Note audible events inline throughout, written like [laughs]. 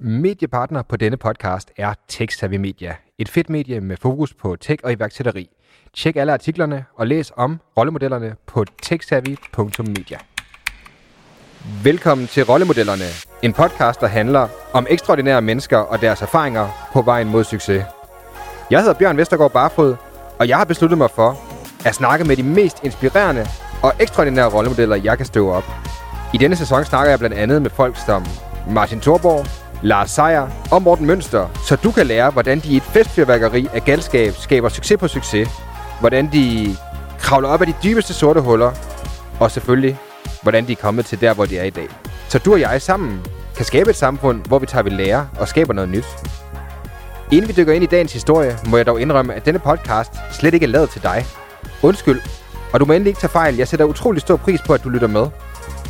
Mediepartner på denne podcast er TechSavvy Media. Et fedt medie med fokus på tech og iværksætteri. Tjek alle artiklerne og læs om rollemodellerne på techsavvy.media. Velkommen til Rollemodellerne, en podcast, der handler om ekstraordinære mennesker og deres erfaringer på vejen mod succes. Jeg hedder Bjørn Vestergaard Barfod, og jeg har besluttet mig for at snakke med de mest inspirerende og ekstraordinære rollemodeller, jeg kan støve op. I denne sæson snakker jeg blandt andet med folk som Martin Thorborg, Lars Seier og Morten Mønster, så du kan lære, hvordan de i et festfyrværkeri af galskab skaber succes på succes, hvordan de kravler op af de dybeste sorte huller, og selvfølgelig, hvordan de er kommet til der, hvor de er i dag. Så du og jeg sammen kan skabe et samfund, hvor vi tager ved lære og skaber noget nyt. Inden vi dykker ind i dagens historie, må jeg dog indrømme, at denne podcast slet ikke er lavet til dig. Undskyld, og du må endelig ikke tage fejl. Jeg sætter utrolig stor pris på, at du lytter med.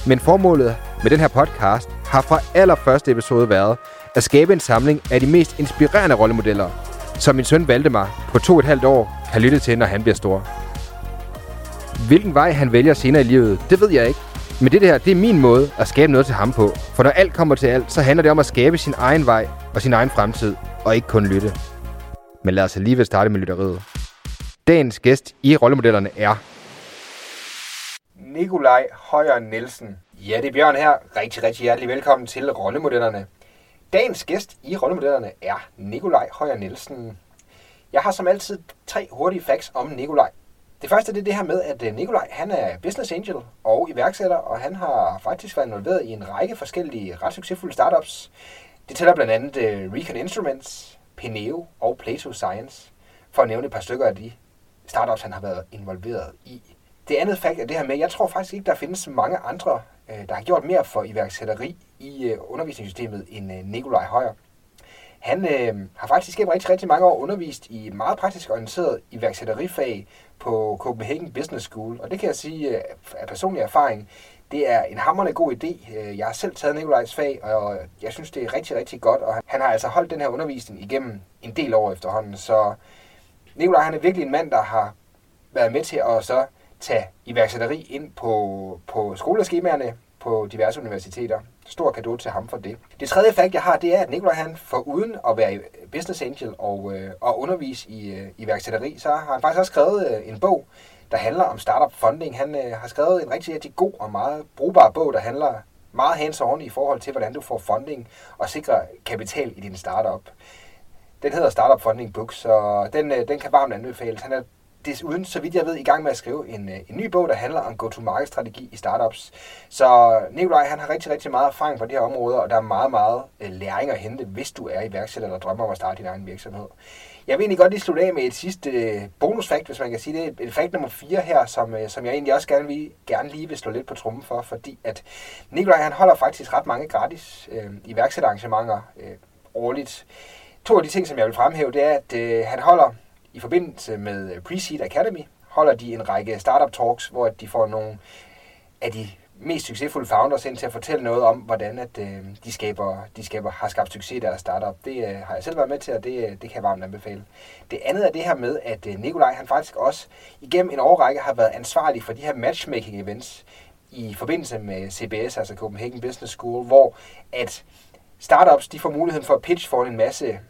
Men formålet med den her podcast har fra allerførste episode været at skabe en samling af de mest inspirerende rollemodeller, som min søn Valdemar på to og et halvt år kan lytte til, når han bliver stor. Hvilken vej han vælger senere i livet, det ved jeg ikke. Men det her, det er min måde at skabe noget til ham på. For når alt kommer til alt, så handler det om at skabe sin egen vej og sin egen fremtid, og ikke kun lytte. Men lad os alligevel starte med lytteriet. Dagens gæst i rollemodellerne er Nikolaj Højer Nielsen. Ja, det er Bjørn her. Rigtig, rigtig hjertelig velkommen til Rollemodellerne. Dagens gæst i Rollemodellerne er Nikolaj Højer Nielsen. Jeg har som altid tre hurtige facts om Nikolaj. Det første det er det her med, at øh, Nikolaj han er business angel og iværksætter, og han har faktisk været involveret i en række forskellige ret succesfulde startups. Det tæller blandt andet øh, Recon Instruments, Peneo og Plato Science, for at nævne et par stykker af de startups, han har været involveret i. Det andet fakt er det her med, jeg tror faktisk ikke, der findes mange andre, Øh, der har gjort mere for iværksætteri i øh, undervisningssystemet end øh, Nikolaj Højer. Han øh, har faktisk gennem rigtig, rigtig mange år undervist i meget praktisk orienteret iværksætterifag på Copenhagen Business School. Og det kan jeg sige af personlig erfaring, det er en hammerende god idé. Jeg har selv taget Nikolajs fag, og jeg synes, det er rigtig, rigtig godt. Og han har altså holdt den her undervisning igennem en del år efterhånden. Så Nikolaj han er virkelig en mand, der har været med til at så tage iværksætteri ind på, på skoleskemaerne på diverse universiteter. Stor gave til ham for det. Det tredje fakt, jeg har, det er, at Nikolaj han, for uden at være business angel og, øh, og undervise i øh, iværksætteri, så har han faktisk også skrevet øh, en bog, der handler om startup funding. Han øh, har skrevet en rigtig, rigtig god og meget brugbar bog, der handler meget hands-on i forhold til, hvordan du får funding og sikrer kapital i din startup. Den hedder Startup Funding Book, så den, øh, den kan varmt anbefales. Han er desuden, så vidt jeg ved, i gang med at skrive en, øh, en ny bog, der handler om go-to-market-strategi i startups. Så Nikolaj, han har rigtig, rigtig meget erfaring på det her område, og der er meget, meget øh, læring at hente, hvis du er iværksætter, eller drømmer om at starte din egen virksomhed. Jeg vil egentlig godt lige slutte af med et sidste øh, bonusfakt, hvis man kan sige det. Et fakt nummer 4 her, som, som jeg egentlig også gerne, vil, gerne lige vil slå lidt på trummen for, fordi at Nikolaj, han holder faktisk ret mange gratis øh, iværksætterarrangementer øh, årligt. To af de ting, som jeg vil fremhæve, det er, at øh, han holder i forbindelse med øh, Preseed Academy holder de en række startup talks, hvor de får nogle af de mest succesfulde founders ind til at fortælle noget om, hvordan at, øh, de, skaber, de skaber, har skabt succes i deres startup. Det øh, har jeg selv været med til, og det, øh, det kan jeg varmt anbefale. Det andet er det her med, at øh, Nikolaj han faktisk også igennem en årrække har været ansvarlig for de her matchmaking events i forbindelse med CBS, altså Copenhagen Business School, hvor at startups de får muligheden for at pitch for en masse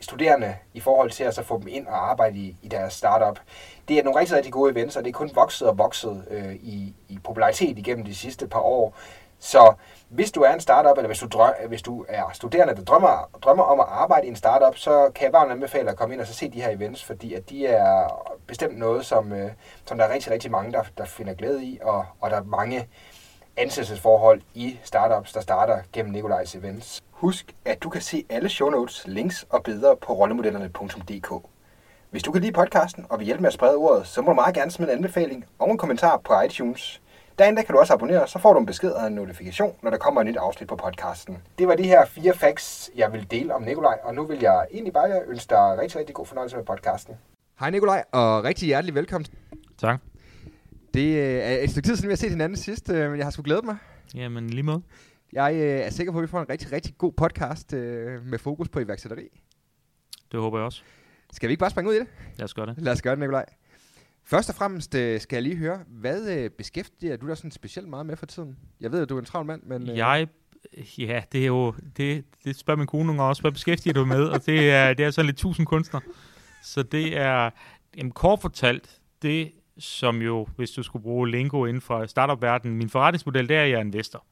studerende i forhold til at så få dem ind og arbejde i, i deres startup. Det er nogle rigtig, rigtig gode events, og det er kun vokset og vokset øh, i, i popularitet igennem de sidste par år. Så hvis du er en startup, eller hvis du, drøm, hvis du er studerende, der drømmer, drømmer om at arbejde i en startup, så kan jeg varmt anbefale at komme ind og så se de her events, fordi at de er bestemt noget, som, øh, som der er rigtig, rigtig mange, der, der finder glæde i, og, og der er mange ansættelsesforhold i startups, der starter gennem Nikolajs events. Husk, at du kan se alle show notes, links og billeder på rollemodellerne.dk. Hvis du kan lide podcasten og vil hjælpe med at sprede ordet, så må du meget gerne smide en anbefaling og en kommentar på iTunes. Derinde kan du også abonnere, så får du en besked og en notifikation, når der kommer et nyt afsnit på podcasten. Det var de her fire facts, jeg vil dele om Nikolaj, og nu vil jeg egentlig bare ønske dig rigtig, rigtig god fornøjelse med podcasten. Hej Nikolaj, og rigtig hjertelig velkommen. Tak. Det er et stykke tid siden, vi har set hinanden sidst, men jeg har sgu glædet mig. Jamen lige måde. Jeg øh, er sikker på, at vi får en rigtig, rigtig god podcast øh, med fokus på iværksætteri. Det håber jeg også. Skal vi ikke bare springe ud i det? Lad os gøre det. Lad os gøre det, Nikolaj. Først og fremmest øh, skal jeg lige høre, hvad øh, beskæftiger du dig sådan specielt meget med for tiden? Jeg ved, at du er en travl mand, men... Øh... Jeg Ja, det er jo, det, det spørger min kone nogle også, hvad beskæftiger du med? Og det er, det er sådan lidt tusind kunstner. Så det er, jamen kort fortalt, det som jo, hvis du skulle bruge lingo inden for startup-verdenen, min forretningsmodel, det er, at jeg er investor.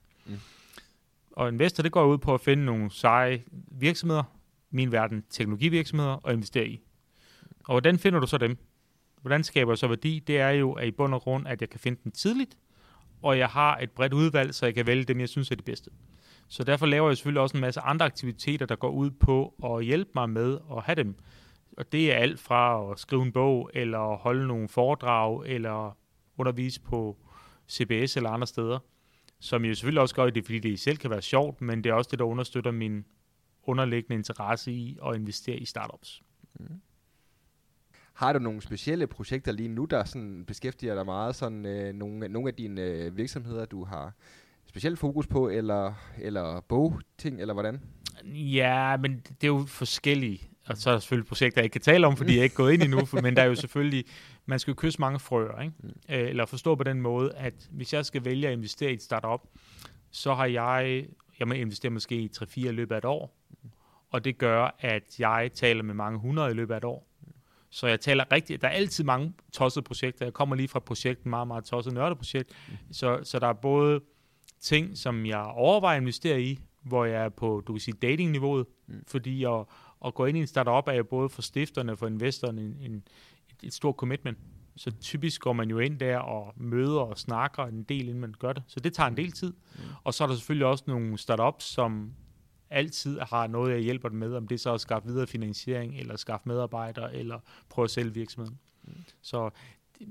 Og investor, det går ud på at finde nogle seje virksomheder, min verden teknologivirksomheder, og investere i. Og hvordan finder du så dem? Hvordan skaber jeg så værdi? Det er jo at i bund og grund, at jeg kan finde dem tidligt, og jeg har et bredt udvalg, så jeg kan vælge dem, jeg synes er det bedste. Så derfor laver jeg selvfølgelig også en masse andre aktiviteter, der går ud på at hjælpe mig med at have dem. Og det er alt fra at skrive en bog, eller holde nogle foredrag, eller undervise på CBS eller andre steder. Som jeg selvfølgelig også gør det, fordi det selv kan være sjovt, men det er også det, der understøtter min underliggende interesse i at investere i startups. Mm. Har du nogle specielle projekter lige nu, der sådan beskæftiger dig meget? Sådan, øh, nogle, nogle af dine øh, virksomheder, du har specielt fokus på, eller, eller bogting, eller hvordan? Ja, men det er jo forskellige. Og så er der selvfølgelig projekter, jeg ikke kan tale om, fordi jeg er ikke gået ind endnu, men der er jo selvfølgelig, man skal jo kysse mange frøer, ikke? Mm. Øh, eller forstå på den måde, at hvis jeg skal vælge at investere i et startup, så har jeg, jeg må investere måske i 3-4 i løbet af et år, og det gør, at jeg taler med mange hundrede i løbet af et år. Så jeg taler rigtigt. Der er altid mange tossede projekter. Jeg kommer lige fra et projekt, meget, meget tosset nørdeprojekt. Så, så der er både ting, som jeg overvejer at investere i, hvor jeg er på, du kan sige, datingniveauet, mm. fordi at, at gå ind i en startup er jo både for stifterne og for investorerne en, en, et, et stort commitment. Så typisk går man jo ind der og møder og snakker en del, inden man gør det. Så det tager en del tid. Mm. Og så er der selvfølgelig også nogle startups, som altid har noget, jeg hjælper dem med, om det så er at skaffe videre finansiering, eller skaffe medarbejdere, eller prøve at sælge virksomheden. Mm. Så,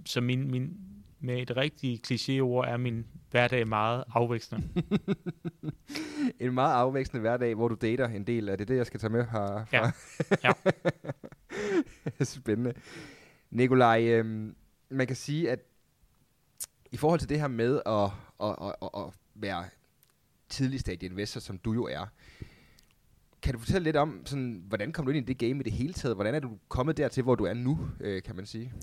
så min, min, med et rigtigt klichéord er min hverdag meget afvekslende. [laughs] en meget afvekslende hverdag, hvor du dater en del. Er det det, jeg skal tage med her? Ja. ja. [laughs] Spændende. Nikolaj, øhm, man kan sige, at i forhold til det her med at, at, at, at, at være tidlig stadie investor, som du jo er, kan du fortælle lidt om, sådan, hvordan kom du ind i det game i det hele taget? Hvordan er du kommet dertil, hvor du er nu, øh, kan man sige?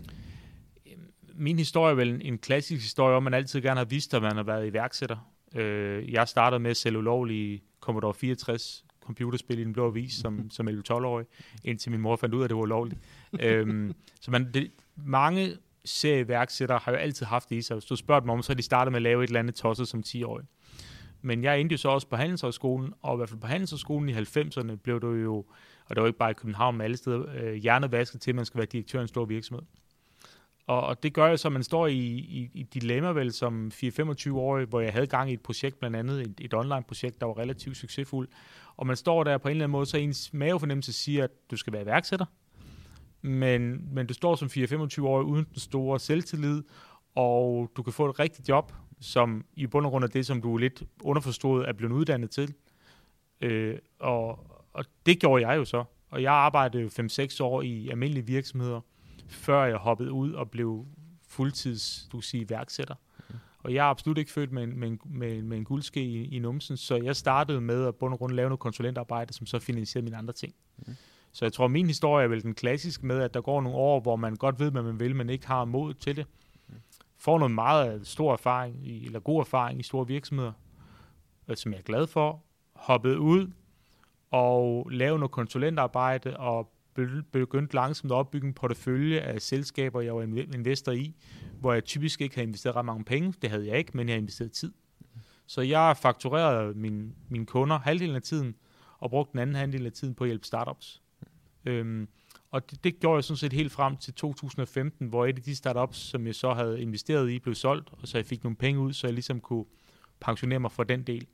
Min historie er vel en klassisk historie om, man altid gerne har vidst, at man har været iværksætter. Øh, jeg startede med at sælge ulovlige Commodore 64 computerspil i en blå avis som, [laughs] som 11-12-årig, indtil min mor fandt ud af, at det var ulovligt. øhm, så man, det, mange serieværksættere har jo altid haft det i sig. Hvis du spørger dem om, så har de startet med at lave et eller andet tosset som 10-årig. Men jeg endte jo så også på Handelshøjskolen, og i hvert fald på Handelshøjskolen i 90'erne blev du jo, og det var ikke bare i København, men alle steder, øh, hjernevasket til, at man skal være direktør i en stor virksomhed. Og, og det gør jo så, at man står i, i, i dilemma vel som 4-25 år, hvor jeg havde gang i et projekt, blandt andet et, et online-projekt, der var relativt succesfuldt. Og man står der på en eller anden måde, så ens mavefornemmelse siger, at du skal være iværksætter. Men, men du står som 4-25 år uden den store selvtillid, og du kan få et rigtigt job, som i bund og grund er det, som du lidt underforstået er blevet uddannet til. Øh, og, og det gjorde jeg jo så. Og jeg arbejdede 5-6 år i almindelige virksomheder, før jeg hoppede ud og blev fuldtids, du kan sige, værksætter. Mm. Og jeg er absolut ikke født med en, med en, med, med en guldske i, i numsen, så jeg startede med at bund og grund lave noget konsulentarbejde, som så finansierede mine andre ting. Mm. Så jeg tror, min historie er vel den klassiske med, at der går nogle år, hvor man godt ved, hvad man vil, men ikke har mod til det får noget meget stor erfaring, i, eller god erfaring i store virksomheder, øh, som jeg er glad for, hoppet ud og lave noget konsulentarbejde og begyndte langsomt at opbygge en portefølje af selskaber, jeg var investor i, hvor jeg typisk ikke havde investeret ret mange penge. Det havde jeg ikke, men jeg havde investeret tid. Så jeg fakturerede min, mine kunder halvdelen af tiden, og brugte den anden halvdel af tiden på at hjælpe startups. Øhm, og det, det gjorde jeg sådan set helt frem til 2015, hvor et af de startups, som jeg så havde investeret i, blev solgt, og så jeg fik nogle penge ud, så jeg ligesom kunne pensionere mig for den del.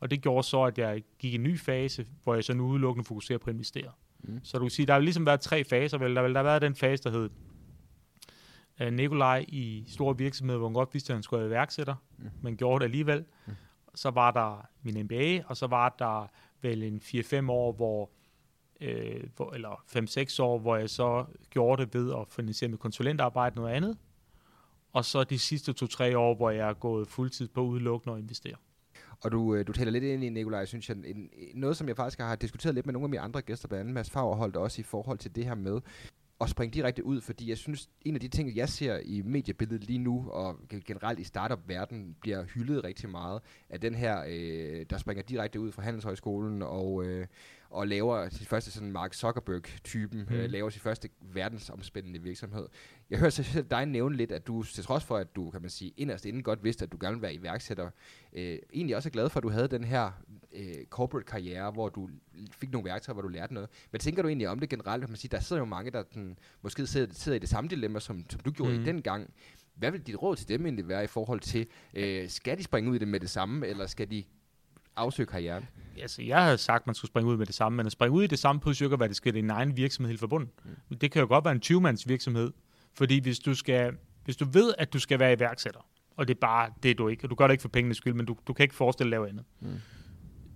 Og det gjorde så, at jeg gik i en ny fase, hvor jeg så nu udelukkende fokuserer på at investere. Mm. Så du kan sige, der har ligesom været tre faser. Vel? Der, vil, der har været den fase, der hed uh, Nikolaj i store virksomheder, hvor han godt vidste, at han skulle være iværksætter, mm. men gjorde det alligevel. Mm. Så var der min MBA, og så var der vel en 4-5 år, hvor øh, hvor, eller 5-6 år, hvor jeg så gjorde det ved at finansiere med konsulentarbejde noget andet. Og så de sidste 2-3 år, hvor jeg er gået fuldtid på udelukkende og investere. Og du, øh, du taler lidt ind i, Nikolaj, synes jeg, en, noget som jeg faktisk har diskuteret lidt med nogle af mine andre gæster, blandt andet Mads Favre også i forhold til det her med at springe direkte ud, fordi jeg synes, en af de ting, jeg ser i mediebilledet lige nu, og generelt i startup-verdenen, bliver hyldet rigtig meget, af den her, øh, der springer direkte ud fra Handelshøjskolen og, øh, og laver sit første sådan Mark Zuckerberg-typen, mm. øh, laver sin første verdensomspændende virksomhed. Jeg hører selv [laughs] dig nævne lidt, at du til trods for, at du, kan man sige, inderst inden godt vidste, at du gerne vil være iværksætter, øh, egentlig også er glad for, at du havde den her øh, corporate karriere, hvor du fik nogle værktøjer, hvor du lærte noget. Men tænker du egentlig om det generelt? Man siger, der sidder jo mange, der den, måske sidder, sidder i det samme dilemma, som, som du gjorde mm. i den gang. Hvad vil dit råd til dem egentlig være i forhold til, øh, skal de springe ud i det med det samme, eller skal de afsøge karrieren? Altså, jeg har sagt, at man skulle springe ud med det samme, men at springe ud i det samme på at være, det skal din egen virksomhed helt forbundet. Mm. Det kan jo godt være en 20-mands virksomhed, fordi hvis du, skal, hvis du ved, at du skal være iværksætter, og det er bare det, du ikke, og du gør det ikke for pengenes skyld, men du, du kan ikke forestille dig at lave andet, mm.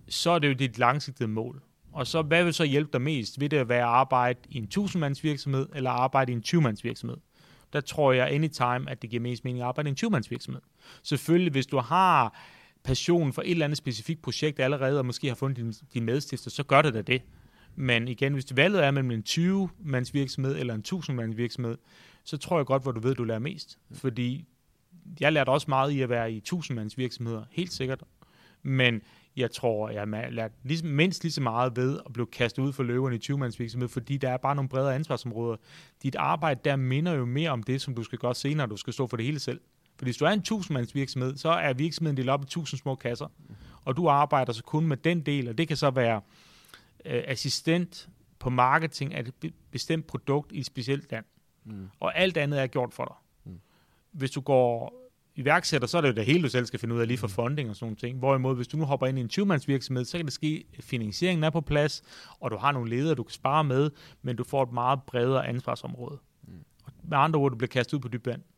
så er det jo dit langsigtede mål. Og så, hvad vil så hjælpe dig mest? Vil det være at arbejde i en 1000-mands virksomhed, eller arbejde i en 20-mands virksomhed? Der tror jeg anytime, at det giver mest mening at arbejde i en 20-mands virksomhed. Selvfølgelig, hvis du har passion for et eller andet specifikt projekt allerede, og måske har fundet din, din medstifter, så gør det da det. Men igen, hvis det valget er mellem en 20-mands virksomhed eller en 1000-mands virksomhed, så tror jeg godt, hvor du ved, du lærer mest. Fordi jeg lærte også meget i at være i 1000-mands virksomheder, helt sikkert. Men jeg tror, jeg har lært ligesom, mindst lige så meget ved at blive kastet ud for løverne i 20-mands virksomhed, fordi der er bare nogle bredere ansvarsområder. Dit arbejde der minder jo mere om det, som du skal gøre senere, du skal stå for det hele selv. Fordi hvis du er en 1000-mands virksomhed, så er virksomheden delt op i 1000 små kasser, og du arbejder så kun med den del, og det kan så være øh, assistent på marketing af et bestemt produkt i et specielt land. Mm. Og alt andet er gjort for dig. Mm. Hvis du går iværksætter, så er det jo det hele, du selv skal finde ud af lige for mm. funding og sådan nogle ting. Hvorimod, hvis du nu hopper ind i en 20 virksomhed, så kan det ske, at finansieringen er på plads, og du har nogle ledere, du kan spare med, men du får et meget bredere ansvarsområde. Mm. Og med andre ord, du bliver kastet ud på dybt vand. Mm.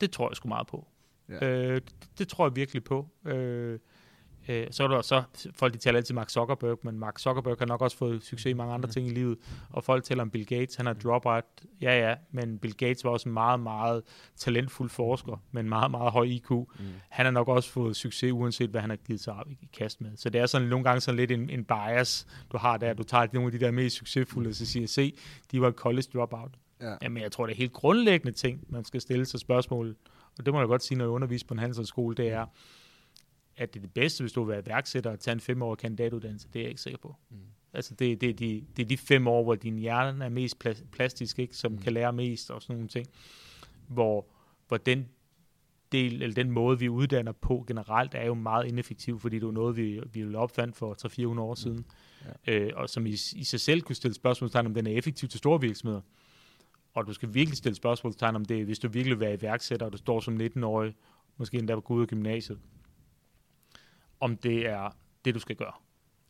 Det, tror jeg sgu meget på. Ja. Øh, det, det tror jeg virkelig på. Øh, Øh, så er der så, folk de taler altid Mark Zuckerberg, men Mark Zuckerberg har nok også fået succes i mange andre mm. ting i livet, og folk taler om Bill Gates, han er dropout, ja ja, men Bill Gates var også en meget, meget talentfuld forsker, med en meget, meget høj IQ. Mm. Han har nok også fået succes, uanset hvad han har givet sig i kast med. Så det er sådan nogle gange sådan lidt en, en bias, du har der, du tager nogle af de der mest succesfulde, så siger, se, de var college dropout. Ja. Jamen, jeg tror, det er helt grundlæggende ting, man skal stille sig spørgsmål, og det må jeg godt sige, når jeg underviser på en handelshøjskole, det er, at det er det bedste, hvis du vil være iværksætter og tage en femårig kandidatuddannelse. Det er jeg ikke sikker på. Mm. Altså det, det, er de, det er de fem år, hvor din hjerne er mest plastisk, ikke, som mm. kan lære mest og sådan nogle ting. Hvor, hvor den del, eller den måde, vi uddanner på generelt, er jo meget ineffektiv, fordi det er noget, vi, vi ville opfandt for 300-400 år mm. siden. Ja. Øh, og som i, i sig selv kunne stille spørgsmålstegn, om den er effektiv til store virksomheder. Og du skal virkelig stille spørgsmålstegn om det, hvis du virkelig vil være iværksætter, og du står som 19-årig, måske endda på gå ud af gymnasiet om det er det, du skal gøre.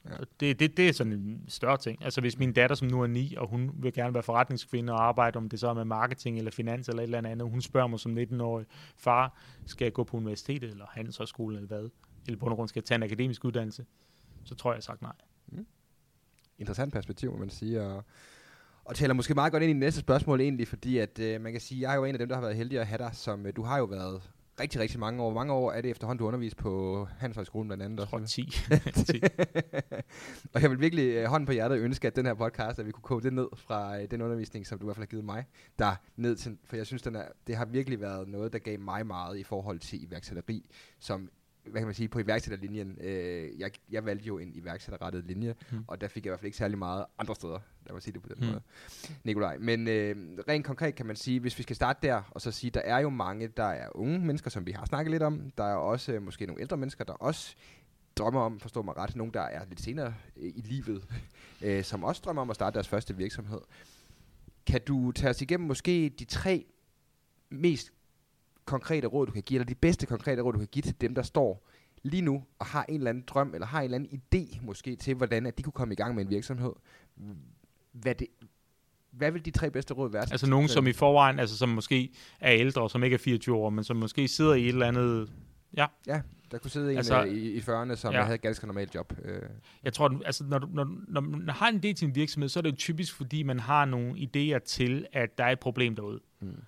Ja. Det, det, det er sådan en større ting. Altså hvis min datter, som nu er ni, og hun vil gerne være forretningskvinde og arbejde, om det så er med marketing eller finans eller et eller andet, hun spørger mig som 19-årig, far, skal jeg gå på universitetet eller handelshøjskole eller hvad? Eller på grund skal jeg tage en akademisk uddannelse? Så tror jeg, jeg har sagt nej. Mm. Interessant perspektiv, må man sige. Og, taler måske meget godt ind i det næste spørgsmål egentlig, fordi at øh, man kan sige, jeg er jo en af dem, der har været heldig at have dig, som øh, du har jo været rigtig, rigtig mange år. Hvor mange år er det efterhånden, du underviser på Handelshøjskolen blandt andet? Jeg tror 10. 10. [laughs] og jeg vil virkelig uh, hånden på hjertet ønske, at den her podcast, at vi kunne koge det ned fra uh, den undervisning, som du i hvert fald har givet mig, der ned til, for jeg synes, den er, det har virkelig været noget, der gav mig meget i forhold til iværksætteri, som hvad kan man sige, på iværksætterlinjen. Øh, jeg, jeg valgte jo en iværksætterrettet linje, mm. og der fik jeg i hvert fald ikke særlig meget andre steder, lad mig sige det på den mm. måde. Nikolaj, men øh, rent konkret kan man sige, hvis vi skal starte der, og så sige, der er jo mange, der er unge mennesker, som vi har snakket lidt om, der er også øh, måske nogle ældre mennesker, der også drømmer om, forstår mig ret, nogen, der er lidt senere øh, i livet, [laughs] øh, som også drømmer om at starte deres første virksomhed. Kan du tage os igennem måske de tre mest konkrete råd, du kan give, eller de bedste konkrete råd, du kan give til dem, der står lige nu og har en eller anden drøm, eller har en eller anden idé måske til, hvordan at de kunne komme i gang med en virksomhed. Hvad, det, hvad vil de tre bedste råd være? Altså nogen, som i forvejen, altså som måske er ældre, som ikke er 24 år, men som måske sidder i et eller andet... Ja, ja der kunne sidde en altså, øh, i, i 40'erne, som ja. havde et ganske normalt job. Øh. Jeg tror, altså, når, du, når, når man har en idé til en virksomhed, så er det jo typisk, fordi man har nogle idéer til, at der er et problem derude. Mm.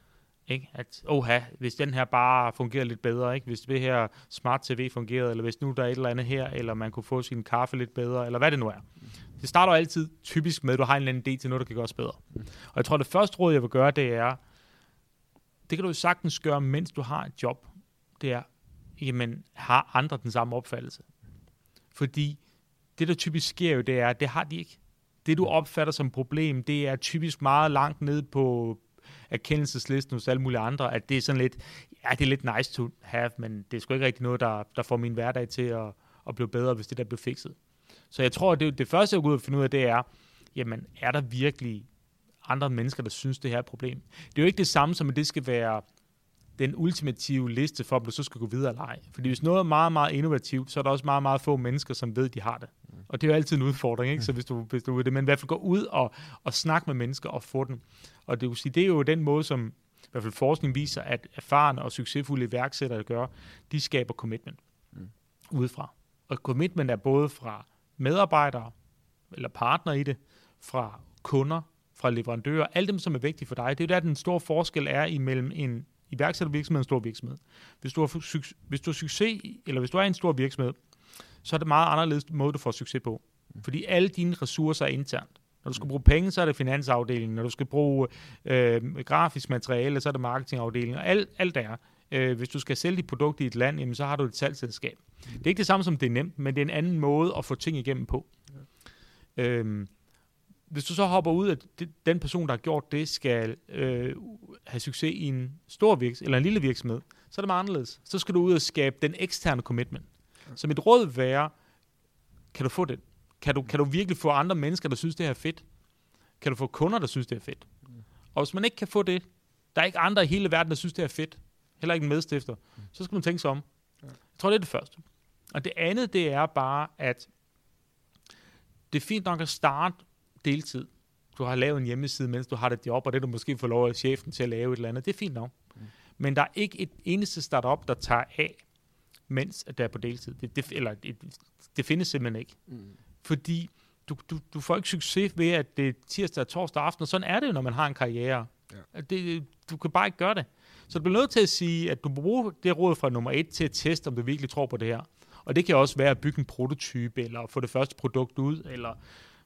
Ikke? At, oha, hvis den her bare fungerer lidt bedre, ikke? hvis det her smart TV fungerede, eller hvis nu der er et eller andet her, eller man kunne få sin kaffe lidt bedre, eller hvad det nu er. det starter altid typisk med, at du har en eller anden idé til noget, der kan gøres bedre. Og jeg tror, det første råd, jeg vil gøre, det er, det kan du sagtens gøre, mens du har et job. Det er, jamen, har andre den samme opfattelse? Fordi det, der typisk sker jo, det er, det har de ikke. Det, du opfatter som problem, det er typisk meget langt ned på erkendelseslisten hos alle mulige andre, at det er sådan lidt, ja, det er lidt nice to have, men det er sgu ikke rigtig noget, der, der får min hverdag til at, at blive bedre, hvis det der bliver fikset. Så jeg tror, at det, det første, jeg går ud og finde ud af, det er, jamen, er der virkelig andre mennesker, der synes, det her er et problem? Det er jo ikke det samme som, at det skal være den ultimative liste for, om du så skal gå videre eller ej. Fordi hvis noget er meget, meget innovativt, så er der også meget, meget få mennesker, som ved, de har det. Og det er jo altid en udfordring, ikke? Så hvis du, hvis du vil det, men i hvert fald gå ud og, og snakke med mennesker og få den. Og det, vil sige, det er jo den måde, som i hvert fald forskning viser, at erfarne og succesfulde iværksættere gør, de skaber commitment mm. udefra. Og commitment er både fra medarbejdere eller partnere i det, fra kunder, fra leverandører, alle dem, som er vigtige for dig. Det er jo der, den store forskel er imellem en iværksættervirksomhed og en stor virksomhed. Hvis du, har, hvis du har succes, eller hvis du er en stor virksomhed, så er det meget anderledes måde, du får succes på. Fordi alle dine ressourcer er internt. Når du skal bruge penge, så er det finansafdelingen. Når du skal bruge øh, grafisk materiale, så er det marketingafdelingen. Og alt, alt der. Øh, hvis du skal sælge dit produkt i et land, jamen, så har du et salgsselskab. Det er ikke det samme som det er nemt, men det er en anden måde at få ting igennem på. Ja. Øhm, hvis du så hopper ud, at det, den person, der har gjort det, skal øh, have succes i en stor virksomhed, eller en lille virksomhed, så er det meget anderledes. Så skal du ud og skabe den eksterne commitment. Så mit råd vil være, kan du få det? Kan du, kan du virkelig få andre mennesker, der synes, det her er fedt? Kan du få kunder, der synes, det er fedt? Og hvis man ikke kan få det, der er ikke andre i hele verden, der synes, det er fedt, heller ikke en medstifter, så skal man tænke sig om. Jeg tror, det er det første. Og det andet, det er bare, at det er fint nok at starte deltid. Du har lavet en hjemmeside, mens du har det job, og det du måske får lov af chefen til at lave et eller andet. Det er fint nok. Mm. Men der er ikke et eneste startup, der tager af, mens det er på deltid. Det, det, eller det, det findes simpelthen ikke. Mm. Fordi du, du, du får ikke succes ved, at det er tirsdag og torsdag aften, og sådan er det jo, når man har en karriere. Ja. Det, du kan bare ikke gøre det. Så du bliver nødt til at sige, at du bruger det råd fra nummer et til at teste, om du virkelig tror på det her. Og det kan også være at bygge en prototype, eller få det første produkt ud, eller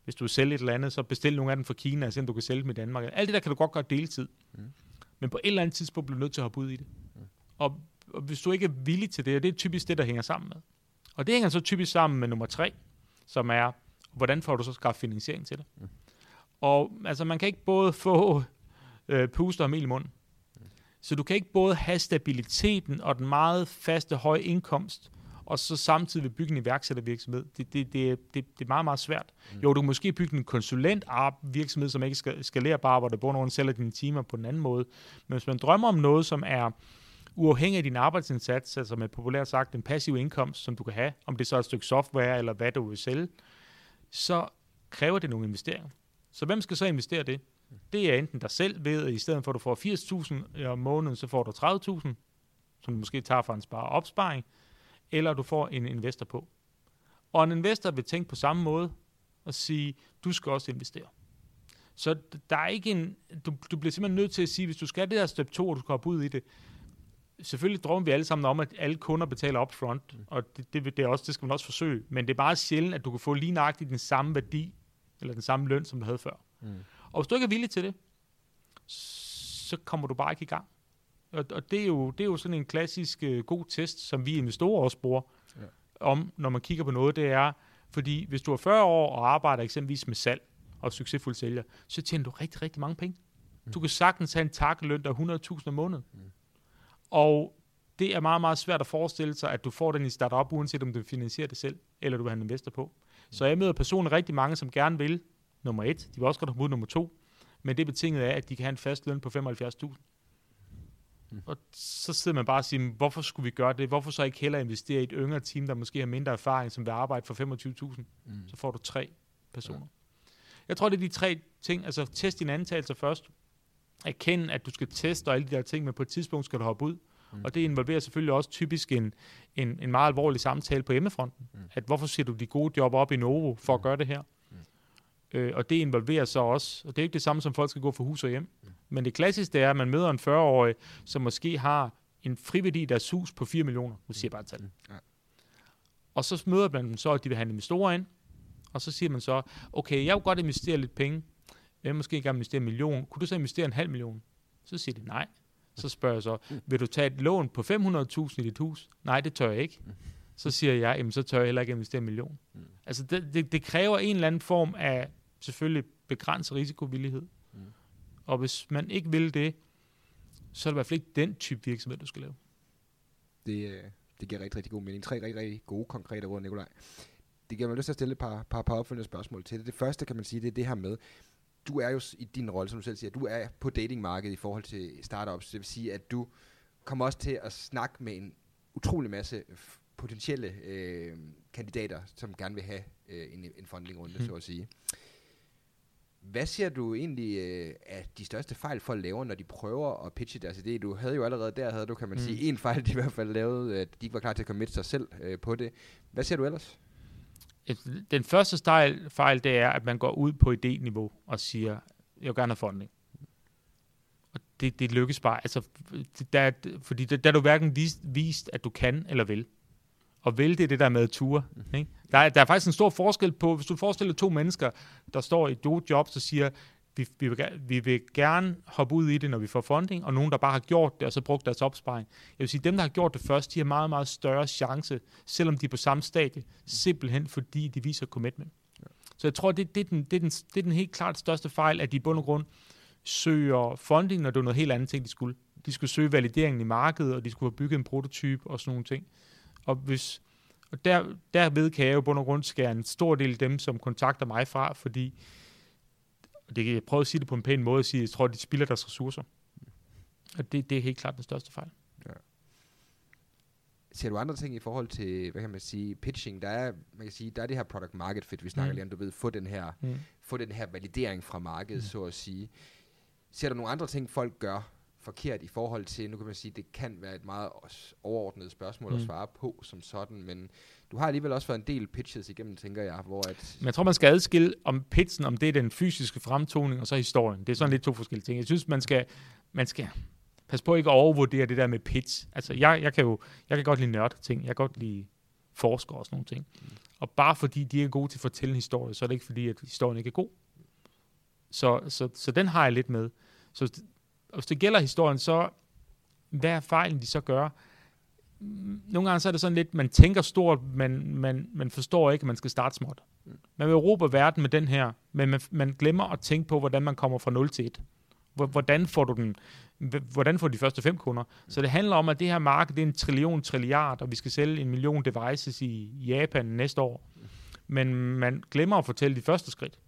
hvis du vil sælge et eller andet, så bestil nogle af dem fra Kina, og se om du kan sælge dem i Danmark. Alt det der kan du godt gøre deltid. Mm. Men på et eller andet tidspunkt bliver du nødt til at hoppe ud i det. Mm. Og, og hvis du ikke er villig til det, og det er typisk det, der hænger sammen med. Og det hænger så typisk sammen med nummer tre, som er, hvordan får du så skaffet finansiering til det? Mm. Og altså, man kan ikke både få øh, puster og mel i munden. Mm. Så du kan ikke både have stabiliteten og den meget faste høje indkomst, og så samtidig vil bygge en iværksættervirksomhed. Det, det, det, det, det er meget, meget svært. Mm. Jo, du kan måske bygge en konsulent virksomhed, som ikke skal skalere bare, hvor der bor nogen sælger dine timer på den anden måde. Men hvis man drømmer om noget, som er uafhængig af din arbejdsindsats, altså med populært sagt en passiv indkomst, som du kan have, om det så er et stykke software eller hvad du vil sælge, så kræver det nogle investeringer. Så hvem skal så investere det? Det er enten dig selv ved, at i stedet for at du får 80.000 om måneden, så får du 30.000, som du måske tager fra en spare opsparing, eller du får en investor på. Og en investor vil tænke på samme måde og sige, du skal også investere. Så der er ikke en, du, du bliver simpelthen nødt til at sige, hvis du skal det der step 2, og du skal hoppe ud i det, selvfølgelig drømmer vi alle sammen om, at alle kunder betaler upfront, mm. og det, det, det, er også, det skal man også forsøge, men det er bare sjældent, at du kan få lige nøjagtigt den samme værdi, eller den samme løn, som du havde før. Mm. Og hvis du ikke er villig til det, så kommer du bare ikke i gang. Og, og det, er jo, det er jo sådan en klassisk uh, god test, som vi investorer også bruger, ja. om når man kigger på noget, det er, fordi hvis du er 40 år og arbejder eksempelvis med salg og succesfuld sælger, så tjener du rigtig, rigtig mange penge. Mm. Du kan sagtens have en takkeløn, der er 100.000 om måneden. Mm. Og det er meget, meget svært at forestille sig, at du får den i startup, uanset om du finansierer det selv, eller du vil have en investor på. Mm. Så jeg møder personligt rigtig mange, som gerne vil nummer et. De vil også godt have nummer to. Men det er betinget af, at de kan have en fast løn på 75.000. Mm. Og så sidder man bare og siger, hvorfor skulle vi gøre det? Hvorfor så ikke hellere investere i et yngre team, der måske har mindre erfaring, som vil arbejde for 25.000? Mm. Så får du tre personer. Ja. Jeg tror, det er de tre ting. Altså, test dine antagelser først. Erkend, at du skal teste og alle de der ting, men på et tidspunkt skal du hoppe ud. Mm. Og det involverer selvfølgelig også typisk en, en, en meget alvorlig samtale på hjemmefronten. Mm. At hvorfor siger du de gode job op i Novo for at mm. gøre det her? Øh, og det involverer så også, og det er ikke det samme som folk skal gå for hus og hjem, mm. Men det klassiske er, at man møder en 40-årig, som måske har en friværdi, der er sus på 4 millioner. Nu siger jeg bare et tal. Mm. Ja. Og så møder man dem så, at de vil have investorer ind, Og så siger man så, okay, jeg vil godt investere lidt penge. Jeg vil måske gerne investere en million. Kunne du så investere en halv million? Så siger de nej. Så spørger jeg så, vil du tage et lån på 500.000 i dit hus? Nej, det tør jeg ikke. Så siger jeg, jamen så tør jeg heller ikke investere en million. Mm. Altså det, det, det kræver en eller anden form af selvfølgelig begrænset risikovillighed. Og hvis man ikke vil det, så er det i hvert fald ikke den type virksomhed, du skal lave. Det, øh, det giver rigtig, rigtig god mening. Tre rigtig, rigtig gode, konkrete råd, Nikolaj. Det giver mig lyst til at stille et par, par, par opfølgende spørgsmål til det. Det første kan man sige, det er det her med, du er jo i din rolle, som du selv siger, du er på datingmarkedet i forhold til startups. Det vil sige, at du kommer også til at snakke med en utrolig masse potentielle øh, kandidater, som gerne vil have øh, en, en fundingrunde, mm. så at sige. Hvad ser du egentlig øh, af de største fejl folk laver, når de prøver at pitche deres idé? Du havde jo allerede der, havde du, kan man mm. sige, en fejl, de i hvert fald lavede, at de ikke var klar til at komme sig selv øh, på det. Hvad ser du ellers? Den første stejl, fejl, det er, at man går ud på idéniveau og siger, jeg vil gerne have funding. Og det, det lykkes bare. Altså, der, fordi der, der er du hverken vist, vist, at du kan eller vil. Og vil det er det der med ture. Mm. Ikke? Der, er, der er faktisk en stor forskel på, hvis du forestiller to mennesker, der står i et job, så siger, vi, vi, vil, vi vil gerne hoppe ud i det, når vi får funding, og nogen, der bare har gjort det, og så brugt deres opsparing. Jeg vil sige, dem, der har gjort det først, de har meget, meget større chance, selvom de er på samme stadie, simpelthen fordi de viser commitment. Ja. Så jeg tror, det, det, er den, det, er den, det er den helt klart største fejl, at de i bund og grund søger funding, når det er noget helt andet ting, de skulle. De skulle søge valideringen i markedet, og de skulle have bygget en prototype og sådan nogle ting. Og hvis og der, derved kan jeg jo bund og grund skære en stor del af dem, som kontakter mig fra, fordi det kan jeg prøve at sige det på en pæn måde, at sige, jeg tror, de spilder deres ressourcer. Og det, det er helt klart den største fejl. Ja. Ser du andre ting i forhold til, hvad kan man sige, pitching? Der er, man kan sige, der er det her product market fit, vi snakker mm. lige om, du ved, få den her, mm. få den her validering fra markedet, mm. så at sige. Ser du nogle andre ting, folk gør forkert i forhold til, nu kan man sige, det kan være et meget overordnet spørgsmål mm. at svare på som sådan, men du har alligevel også været en del pitches igennem, tænker jeg, hvor at... Men jeg tror, man skal adskille om pitchen, om det er den fysiske fremtoning, og så historien. Det er sådan lidt to forskellige ting. Jeg synes, man skal, man skal passe på ikke at overvurdere det der med pitch. Altså, jeg, jeg kan jo, jeg kan godt lide nørde ting. Jeg kan godt lide forskere og sådan nogle ting. Mm. Og bare fordi de er gode til at fortælle en historie, så er det ikke fordi, at historien ikke er god. Så, så, så den har jeg lidt med. Så hvis det gælder historien, så hvad er fejlen, de så gør? Nogle gange så er det sådan lidt, man tænker stort, men man, man forstår ikke, at man skal starte småt. Man vil råbe verden med den her, men man, man glemmer at tænke på, hvordan man kommer fra 0 til 1. Hvordan får du den, hvordan får de første fem kunder? Så det handler om, at det her marked, det er en trillion trilliard, og vi skal sælge en million devices i Japan næste år. Men man glemmer at fortælle de første skridt.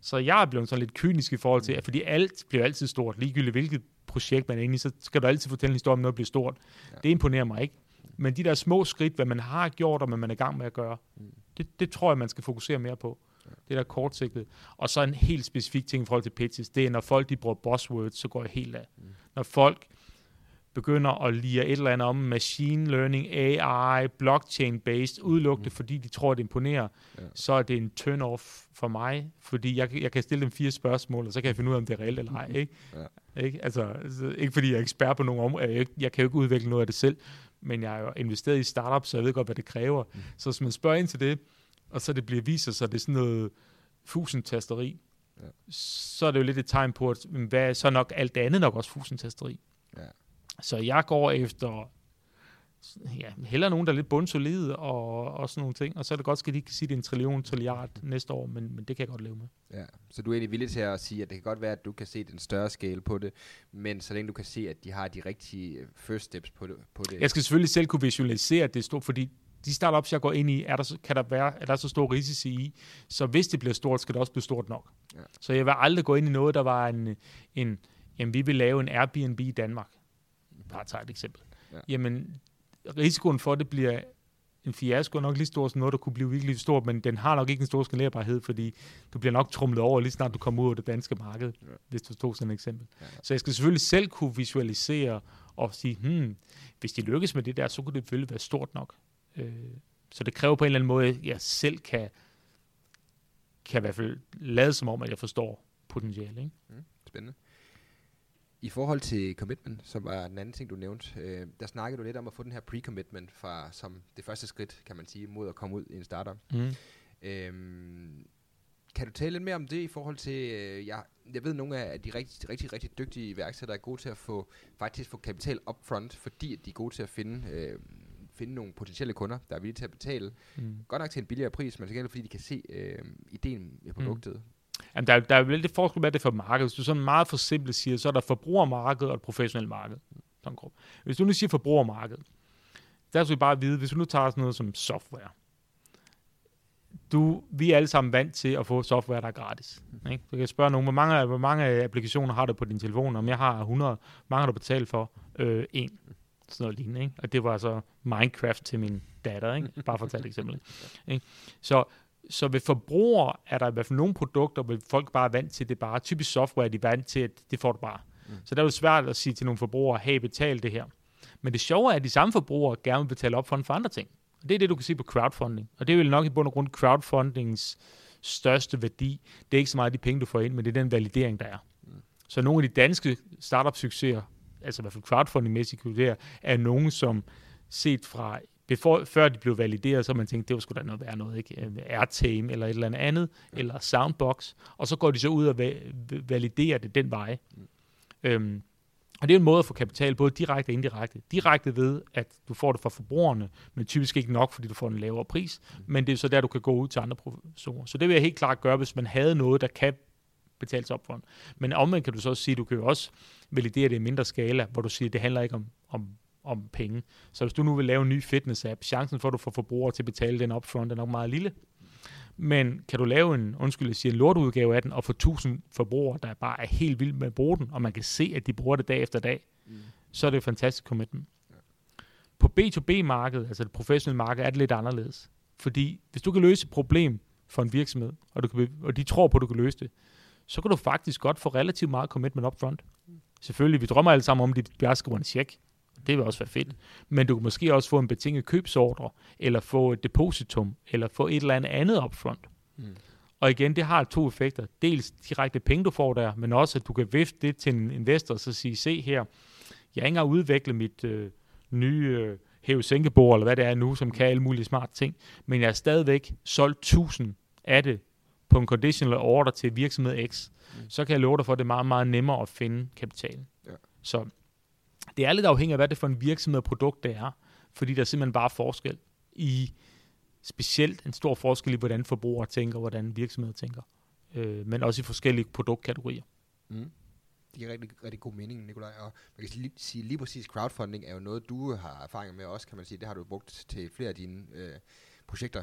Så jeg er blevet sådan lidt kynisk i forhold til, at fordi alt bliver altid stort, ligegyldigt hvilket projekt man er inde i, så skal du altid fortælle en historie om noget bliver stort. Ja. Det imponerer mig ikke. Men de der små skridt, hvad man har gjort, og hvad man er i gang med at gøre, mm. det, det tror jeg, man skal fokusere mere på. Ja. Det der kortsigtet. Og så en helt specifik ting i forhold til pitches, det er, når folk de bruger buzzwords, så går jeg helt af. Mm. Når folk begynder at lire et eller andet om machine learning, AI, blockchain-based, udelukkende, mm. fordi de tror, det imponerer, ja. så er det en turn-off for mig, fordi jeg, jeg kan stille dem fire spørgsmål, og så kan jeg finde ud af, om det er reelt eller ej. Ikke? [laughs] Ja. Ikke? Altså, ikke fordi jeg er ekspert på nogle områder, jeg, jeg kan jo ikke udvikle noget af det selv, men jeg er jo investeret i startups, så jeg ved godt, hvad det kræver. Mm. Så hvis man spørger ind til det, og så det bliver vist sig, at det er sådan noget fusentasteri, ja. så er det jo lidt et tegn på, at hvad er så nok alt det andet nok også fusentasteri. Ja. Så jeg går efter ja, heller nogen, der er lidt bundsolide og, og sådan nogle ting. Og så er det godt, at de ikke sige, at det er en trillion trilliard næste år, men, men det kan jeg godt leve med. Ja, så du er egentlig villig til at sige, at det kan godt være, at du kan se den større skala på det, men så længe du kan se, at de har de rigtige first steps på det. På det. Jeg skal selvfølgelig selv kunne visualisere, at det er stort, fordi de startups, jeg går ind i, er der, kan der være, er der så stor risici i. Så hvis det bliver stort, skal det også blive stort nok. Ja. Så jeg vil aldrig gå ind i noget, der var en, en jamen, vi vil lave en Airbnb i Danmark bare tager et eksempel, ja. jamen risikoen for, at det bliver en fiasko er nok lige stor som noget, der kunne blive virkelig stort, men den har nok ikke en stor skalerbarhed, fordi du bliver nok trumlet over lige snart du kommer ud af det danske marked, ja. hvis du tog sådan et eksempel. Ja. Så jeg skal selvfølgelig selv kunne visualisere og sige, hmm, hvis de lykkes med det der, så kunne det selvfølgelig være stort nok. Øh, så det kræver på en eller anden måde, at jeg selv kan, kan i hvert fald lade som om, at jeg forstår potentiale. Ikke? Mm, spændende. I forhold til commitment, som var den anden ting, du nævnte, øh, der snakkede du lidt om at få den her pre-commitment fra, som det første skridt, kan man sige, mod at komme ud i en startup. Mm. Øhm, kan du tale lidt mere om det i forhold til, øh, jeg, jeg ved, nogle af de rigtig, rigtig, rigtig dygtige iværksættere er gode til at få, faktisk få kapital upfront, fordi de er gode til at finde, øh, finde nogle potentielle kunder, der er villige til at betale. Mm. Godt nok til en billigere pris, men til gengæld fordi de kan se øh, ideen med produktet. Mm. Jamen, der, der er vel lidt forskel med det for markedet. Hvis du sådan meget for simpelt siger, så er der forbrugermarked og et professionelt marked. Sådan Hvis du nu siger forbrugermarked, der skal vi bare vide, hvis du nu tager sådan noget som software, du, vi er alle sammen vant til at få software, der er gratis. Ikke? Du kan spørge nogen, hvor mange, hvor mange applikationer har du på din telefon? Om jeg har 100, mange har du betalt for? Øh, en. Sådan noget lignende. Ikke? Og det var så Minecraft til min datter, ikke? bare for at tage et eksempel. Ikke? Så, så ved forbrugere er der i hvert fald nogle produkter, hvor folk bare er vant til, det bare typisk software, de er vant til, at det får du bare. Mm. Så der er jo svært at sige til nogle forbrugere, hey, betal det her. Men det sjove er, at de samme forbrugere gerne vil betale op for, for andre ting. Og det er det, du kan se på crowdfunding. Og det er vel nok i bund og grund crowdfundings største værdi. Det er ikke så meget de penge, du får ind, men det er den validering, der er. Mm. Så nogle af de danske startup-succeser, altså i hvert fald crowdfunding-mæssigt, er nogen, som set fra before, før de blev valideret, så man tænkt, det var sgu da noget være noget, ikke? Airtame eller et eller andet andet, ja. eller Soundbox, og så går de så ud og va- validerer det den vej. Mm. Øhm, og det er en måde at få kapital, både direkte og indirekte. Direkte ved, at du får det fra forbrugerne, men typisk ikke nok, fordi du får en lavere pris. Mm. Men det er så der, du kan gå ud til andre professorer. Så det vil jeg helt klart gøre, hvis man havde noget, der kan betales op for. Men omvendt kan du så også sige, at du kan jo også validere det i mindre skala, hvor du siger, at det handler ikke om, om, om penge. Så hvis du nu vil lave en ny fitness-app, chancen for, at du får forbrugere til at betale den upfront er nok meget lille. Men kan du lave en, undskyld, jeg siger, en lortudgave af den, og få 1000 forbrugere, der bare er helt vilde med at bruge den, og man kan se, at de bruger det dag efter dag, mm. så er det et fantastisk commitment. Ja. På B2B-markedet, altså det professionelle marked, er det lidt anderledes. Fordi hvis du kan løse et problem for en virksomhed, og, du kan, og de tror på, at du kan løse det, så kan du faktisk godt få relativt meget commitment up front. Mm. Selvfølgelig, vi drømmer alle sammen om, at de bare skriver en check. Det vil også være fedt. Men du kan måske også få en betinget købsordre, eller få et depositum, eller få et eller andet andet upfront. Mm. Og igen, det har to effekter. Dels direkte penge, du får der, men også, at du kan vifte det til en investor, og så sige, se her, jeg har ikke udviklet mit øh, nye øh, hæve sænkebord eller hvad det er nu, som kan alle mulige smarte ting, men jeg har stadigvæk solgt 1000 af det på en conditional order til virksomhed X, mm. så kan jeg love dig for, at det er meget, meget nemmere at finde kapital. Ja. Så det er lidt afhængigt af, hvad det er for en virksomhed og produkt det er, fordi der er simpelthen bare forskel i, specielt en stor forskel i, hvordan forbrugere tænker, hvordan virksomheder tænker, øh, men også i forskellige produktkategorier. Mm. Det giver rigtig, rigtig god mening, Nikolaj. Og man kan lige, sige lige præcis, crowdfunding er jo noget, du har erfaring med også, kan man sige. Det har du brugt til flere af dine øh, projekter.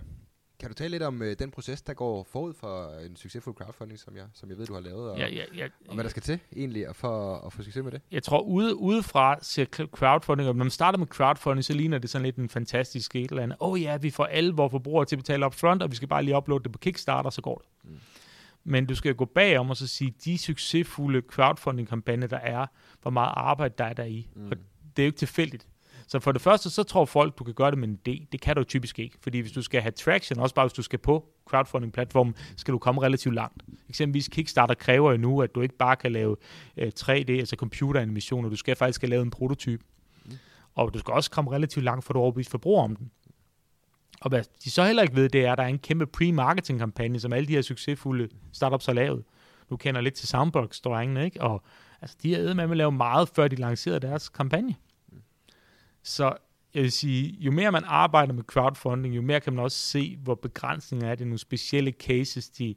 Kan du tale lidt om øh, den proces, der går forud for en succesfuld crowdfunding, som jeg, som jeg ved, du har lavet, og, ja, ja, ja, og hvad der skal til egentlig for at få succes med det? Jeg tror, ude, udefra ser crowdfunding, og når man starter med crowdfunding, så ligner det sådan lidt en fantastisk et eller andet. Åh oh, ja, vi får alle vores forbrugere til at betale up front, og vi skal bare lige uploade det på Kickstarter, så går det. Mm. Men du skal gå bagom og så sige, de succesfulde crowdfunding-kampagner, der er, hvor meget arbejde der er der i. Mm. Og det er jo ikke tilfældigt. Så for det første, så tror folk, du kan gøre det med en idé. Det kan du typisk ikke, fordi hvis du skal have traction, også bare hvis du skal på crowdfunding-platformen, skal du komme relativt langt. Eksempelvis Kickstarter kræver jo nu, at du ikke bare kan lave uh, 3D, altså computeranimationer, du skal faktisk have lavet en prototype. Mm. Og du skal også komme relativt langt, for du overbevise forbruger om den. Og hvad de så heller ikke ved, det er, at der er en kæmpe pre-marketing-kampagne, som alle de her succesfulde startups har lavet. Du kender lidt til Soundbox-drengene, ikke? Og altså, de har med at lave meget, før de lancerede deres kampagne. Så jeg vil sige, jo mere man arbejder med crowdfunding, jo mere kan man også se, hvor begrænsninger er det, nogle specielle cases, de,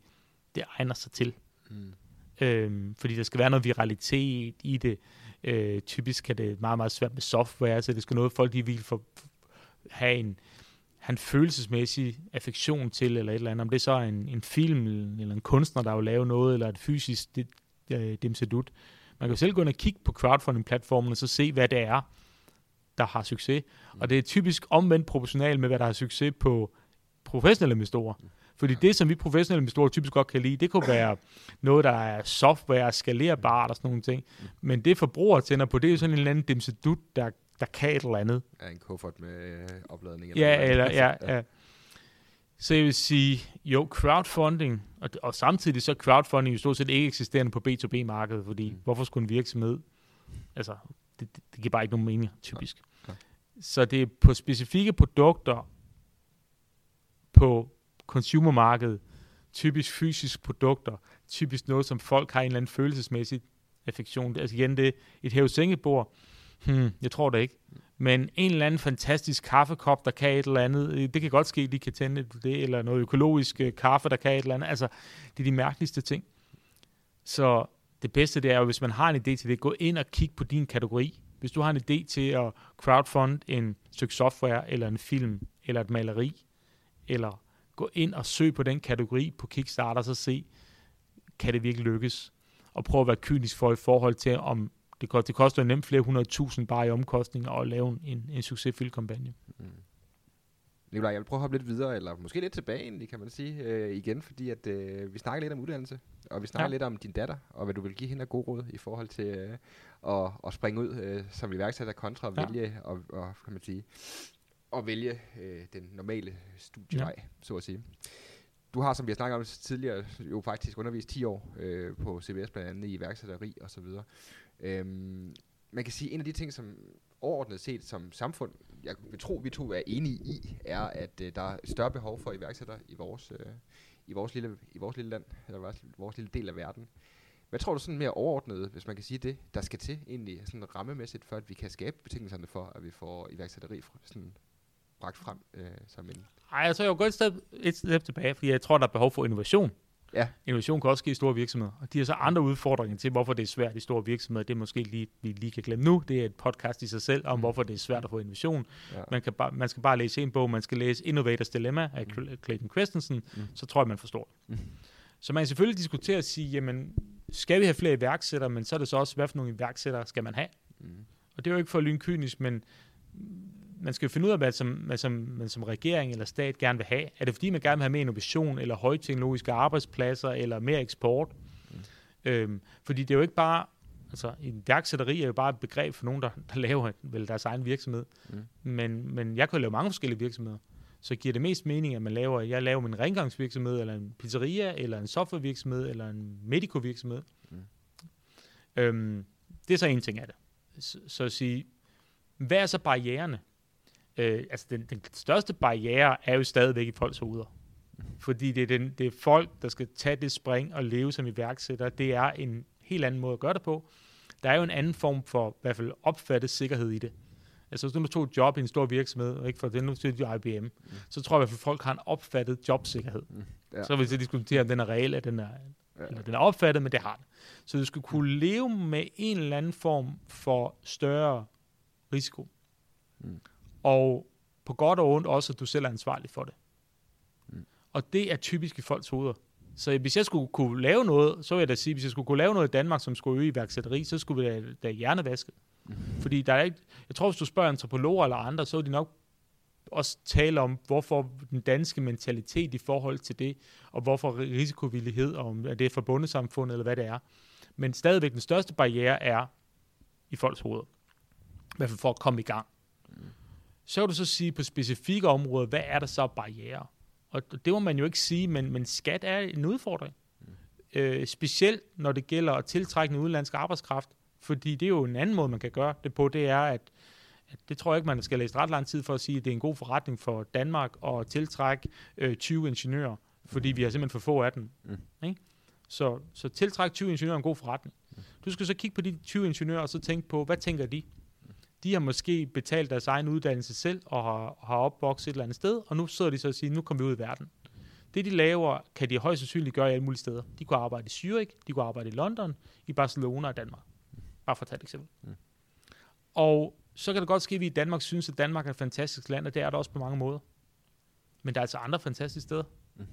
det egner sig til. Mm. Øhm, fordi der skal være noget viralitet i det. Øh, typisk er det meget, meget svært med software, så det skal noget, folk de vil for, have en, en følelsesmæssig affektion til, eller et eller andet. Om det så er en, en film, eller en kunstner, der vil lave noget, eller et fysisk det, det, demsedut. Man kan jo selv gå ind og kigge på crowdfunding-platformen, og så se, hvad det er, der har succes. Mm. Og det er typisk omvendt proportionalt med, hvad der har succes på professionelle investorer. Mm. Fordi det, som vi professionelle investorer typisk godt kan lide, det kunne være noget, der er software, skalerbart og sådan nogle ting. Mm. Men det forbruger tænder på, det er jo sådan en eller anden dimsedut, der, der kan et eller andet. Ja, en kuffert med øh, opladning. Eller ja, eller, ja, [laughs] ja. ja. Så jeg vil sige, jo, crowdfunding, og, og samtidig så crowdfunding jo stort set ikke eksisterende på B2B-markedet, fordi mm. hvorfor skulle en virksomhed, altså, det, det, det giver bare ikke nogen mening, typisk. Så det er på specifikke produkter på consumermarkedet, typisk fysiske produkter, typisk noget, som folk har en eller anden følelsesmæssig affektion. Altså igen, det er et hævesengebord. Hmm, jeg tror det ikke. Men en eller anden fantastisk kaffekop, der kan et eller andet, øh, det kan godt ske, de kan tænde det, eller noget økologisk øh, kaffe, der kan et eller andet. Altså, det er de mærkeligste ting. Så det bedste, det er jo, hvis man har en idé til det, gå ind og kig på din kategori. Hvis du har en idé til at crowdfund en stykke software, eller en film, eller et maleri, eller gå ind og søg på den kategori på Kickstarter, så se, kan det virkelig lykkes? Og prøv at være kynisk for i forhold til, om det, koster, det koster nemt flere hundrede tusind bare i omkostninger at lave en, en succesfuld kampagne. Mm. Nikolaj, jeg vil prøve at hoppe lidt videre, eller måske lidt tilbage egentlig, kan man sige, øh, igen, fordi at øh, vi snakker lidt om uddannelse, og vi snakker ja. lidt om din datter, og hvad du vil give hende af god råd i forhold til øh, at, at springe ud øh, som iværksætter kontra at ja. vælge, og, og, kan man sige, at vælge øh, den normale studievej, ja. så at sige. Du har, som vi har snakket om tidligere, jo faktisk undervist 10 år øh, på CBS, blandt andet i iværksætteri og så videre. Øhm, man kan sige, en af de ting, som overordnet set som samfund, jeg vil tro, vi to er enige i, er, at øh, der er større behov for iværksættere i vores, øh, i vores, lille, i vores lille land, eller vores, vores lille del af verden. Hvad tror du sådan mere overordnet, hvis man kan sige det, der skal til egentlig sådan rammemæssigt, for at vi kan skabe betingelserne for, at vi får iværksætteri sådan bragt frem øh, som en... Ej, altså jeg vil gå et step, et step tilbage, fordi jeg tror, der er behov for innovation. Ja. Innovation kan også ske i store virksomheder, og de har så andre udfordringer til, hvorfor det er svært i store virksomheder. Det er måske lige, vi lige kan glemme nu. Det er et podcast i sig selv om, mm. hvorfor det er svært at få innovation. Ja. Man, kan bare, man skal bare læse en bog, man skal læse Innovators Dilemma af mm. Clayton Christensen, mm. så tror jeg, man forstår det. Mm. Så man kan selvfølgelig diskutere og sige, jamen, skal vi have flere iværksættere, men så er det så også, hvad for nogle iværksættere skal man have? Mm. Og det er jo ikke for lynkynisk, men man skal jo finde ud af, hvad som, hvad som man som regering eller stat gerne vil have. Er det fordi, man gerne vil have mere innovation, eller højteknologiske arbejdspladser, eller mere eksport? Mm. Øhm, fordi det er jo ikke bare, altså en værksætteri er jo bare et begreb for nogen, der, der laver vel deres egen virksomhed. Mm. Men, men jeg kan jo lave mange forskellige virksomheder. Så giver det mest mening, at man laver, jeg laver min rengøringsvirksomhed, eller en pizzeria, eller en softwarevirksomhed, eller en medicovirksomhed. Mm. Øhm, det er så en ting af det. Så, så at sige, hvad er så barriererne? Øh, altså den, den største barriere er jo stadigvæk i folks hoveder. Fordi det er, den, det er folk, der skal tage det spring og leve som iværksætter. Det er en helt anden måde at gøre det på. Der er jo en anden form for, i hvert fald opfattet sikkerhed i det. Altså hvis du tog et job i en stor virksomhed, og ikke for det, nu IBM, mm. så tror jeg i hvert fald, at folk har en opfattet jobsikkerhed. Mm. Ja. Så vil vi diskutere, om den er reel, eller den er, ja. eller den er opfattet, men det har den. Så du skal kunne leve med en eller anden form for større risiko. Mm og på godt og ondt også, at du selv er ansvarlig for det. Mm. Og det er typisk i folks hoveder. Så hvis jeg skulle kunne lave noget, så vil jeg da sige, hvis jeg skulle kunne lave noget i Danmark, som skulle øge iværksætteri, så skulle vi da, da hjernevasket. Mm. Fordi der er ikke, jeg tror, hvis du spørger antropologer eller andre, så vil de nok også tale om, hvorfor den danske mentalitet i forhold til det, og hvorfor risikovillighed, og om det er forbundet samfund, eller hvad det er. Men stadigvæk den største barriere er i folks hoveder. I hvert fald for at komme i gang. Så kan du så sige på specifikke områder, hvad er der så barriere? Og det må man jo ikke sige, men, men skat er en udfordring. Mm. Øh, specielt når det gælder at tiltrække en udenlandsk arbejdskraft. Fordi det er jo en anden måde, man kan gøre det på, det er, at, at det tror jeg ikke, man skal læse ret lang tid for at sige, at det er en god forretning for Danmark at tiltrække øh, 20 ingeniører, fordi vi har simpelthen for få af dem. Mm. Ikke? Så, så tiltræk 20 ingeniører er en god forretning. Mm. Du skal så kigge på de 20 ingeniører og så tænke på, hvad tænker de? De har måske betalt deres egen uddannelse selv og har, har opvokset et eller andet sted, og nu sidder de så og siger, nu kommer vi ud i verden. Det, de laver, kan de højst sandsynligt gøre i alle mulige steder. De kunne arbejde i Zürich, de kunne arbejde i London, i Barcelona og Danmark. Bare for at tage et eksempel. Mm. Og så kan det godt ske, at vi i Danmark synes, at Danmark er et fantastisk land, og det er det også på mange måder. Men der er altså andre fantastiske steder. Mm.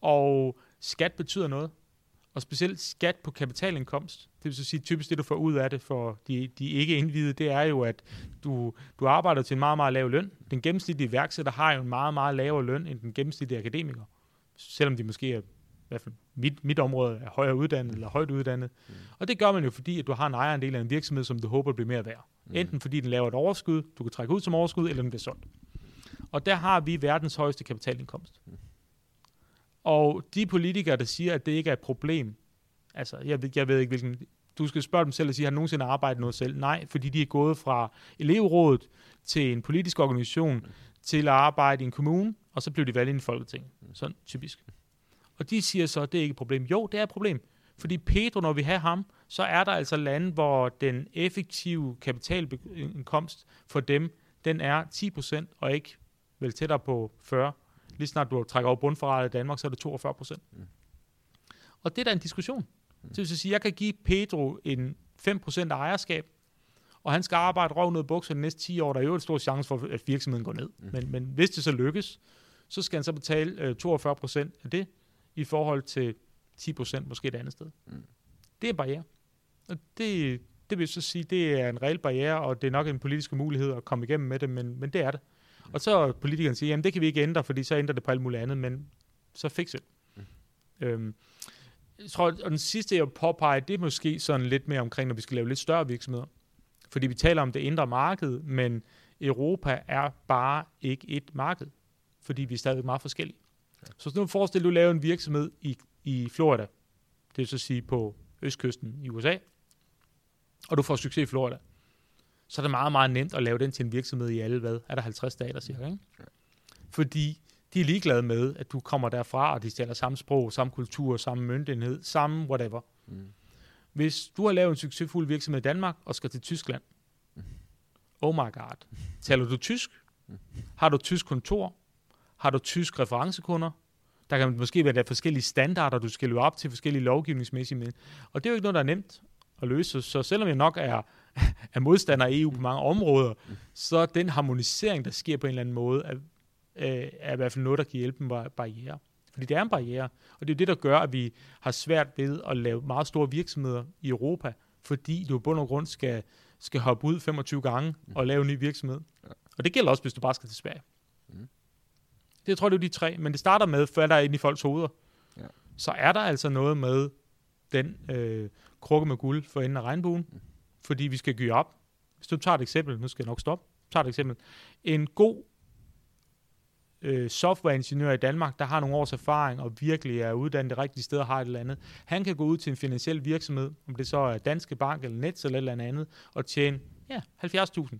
Og skat betyder noget og specielt skat på kapitalindkomst. Det vil så sige, typisk det, du får ud af det for de, de ikke indvidede, det er jo, at du, du arbejder til en meget, meget lav løn. Den gennemsnitlige iværksætter har jo en meget, meget lavere løn end den gennemsnitlige akademiker. Selvom de måske er, i hvert fald mit, mit område er højere uddannet eller højt uddannet. Mm. Og det gør man jo, fordi at du har en ejerandel af en virksomhed, som du håber bliver mere værd. Mm. Enten fordi den laver et overskud, du kan trække ud som overskud, eller den bliver solgt. Og der har vi verdens højeste kapitalindkomst. Mm. Og de politikere, der siger, at det ikke er et problem, altså jeg ved, jeg ved ikke, hvilken Du skal spørge dem selv og sige, har de nogensinde arbejdet noget selv? Nej, fordi de er gået fra elevrådet til en politisk organisation, til at arbejde i en kommune, og så blev de valgt ind i Folketinget. Sådan typisk. Og de siger så, at det er ikke et problem. Jo, det er et problem. Fordi Pedro, når vi har ham, så er der altså lande, hvor den effektive kapitalindkomst for dem, den er 10% og ikke vel tættere på 40. Lige snart du trækker over bundforrettet i Danmark, så er det 42 procent. Mm. Og det er da en diskussion. Mm. Det vil sige, at jeg kan give Pedro en 5 procent af ejerskab, og han skal arbejde røv ned bukser de næste 10 år. Der er jo en stor chance for, at virksomheden går ned. Mm. Men, men hvis det så lykkes, så skal han så betale øh, 42 procent af det, i forhold til 10 procent måske et andet sted. Mm. Det er barriere. Og det, det vil så sige, det er en reel barriere, og det er nok en politisk mulighed at komme igennem med det, men, men det er det. Og så politikeren siger, jamen det kan vi ikke ændre, fordi så ændrer det på alt muligt andet, men så fix it. Mm. Øhm, jeg tror, og den sidste, jeg påpeger, det er måske sådan lidt mere omkring, når vi skal lave lidt større virksomheder. Fordi vi taler om det indre marked, men Europa er bare ikke et marked, fordi vi er stadig meget forskellige. Ja. Så nu forestil du at lave en virksomhed i, i Florida, det vil så sige på østkysten i USA, og du får succes i Florida så er det meget, meget nemt at lave den til en virksomhed i alle, hvad? Er der 50 stater cirka, ikke? Fordi de er ligeglade med, at du kommer derfra, og de stiller samme sprog, samme kultur, samme myndighed, samme whatever. Mm. Hvis du har lavet en succesfuld virksomhed i Danmark og skal til Tyskland, mm. oh my god, taler du tysk? Mm. Har du tysk kontor? Har du tysk referencekunder? Der kan måske være der forskellige standarder, du skal løbe op til forskellige lovgivningsmæssige. Og det er jo ikke noget, der er nemt at løse. Så selvom jeg nok er er [laughs] modstander af EU på mange områder, så den harmonisering, der sker på en eller anden måde, er, øh, er i hvert fald noget, der kan hjælpe en barriere. Fordi det er en barriere, og det er det, der gør, at vi har svært ved at lave meget store virksomheder i Europa, fordi du i bund og grund skal, skal hoppe ud 25 gange og lave en ny virksomhed. Og det gælder også, hvis du bare skal til Sverige. Mm. Det tror jeg, det er de tre, men det starter med, før der er inde i folks hoveder. Ja. Så er der altså noget med den øh, krukke med guld for enden af regnbuen, mm fordi vi skal give op. Hvis du tager et eksempel, nu skal jeg nok stoppe, tager et eksempel. En god øh, softwareingeniør i Danmark, der har nogle års erfaring og virkelig er uddannet det rigtige sted og har et eller andet, han kan gå ud til en finansiel virksomhed, om det så er Danske Bank eller Nets eller et eller andet, og tjene ja, 70.000.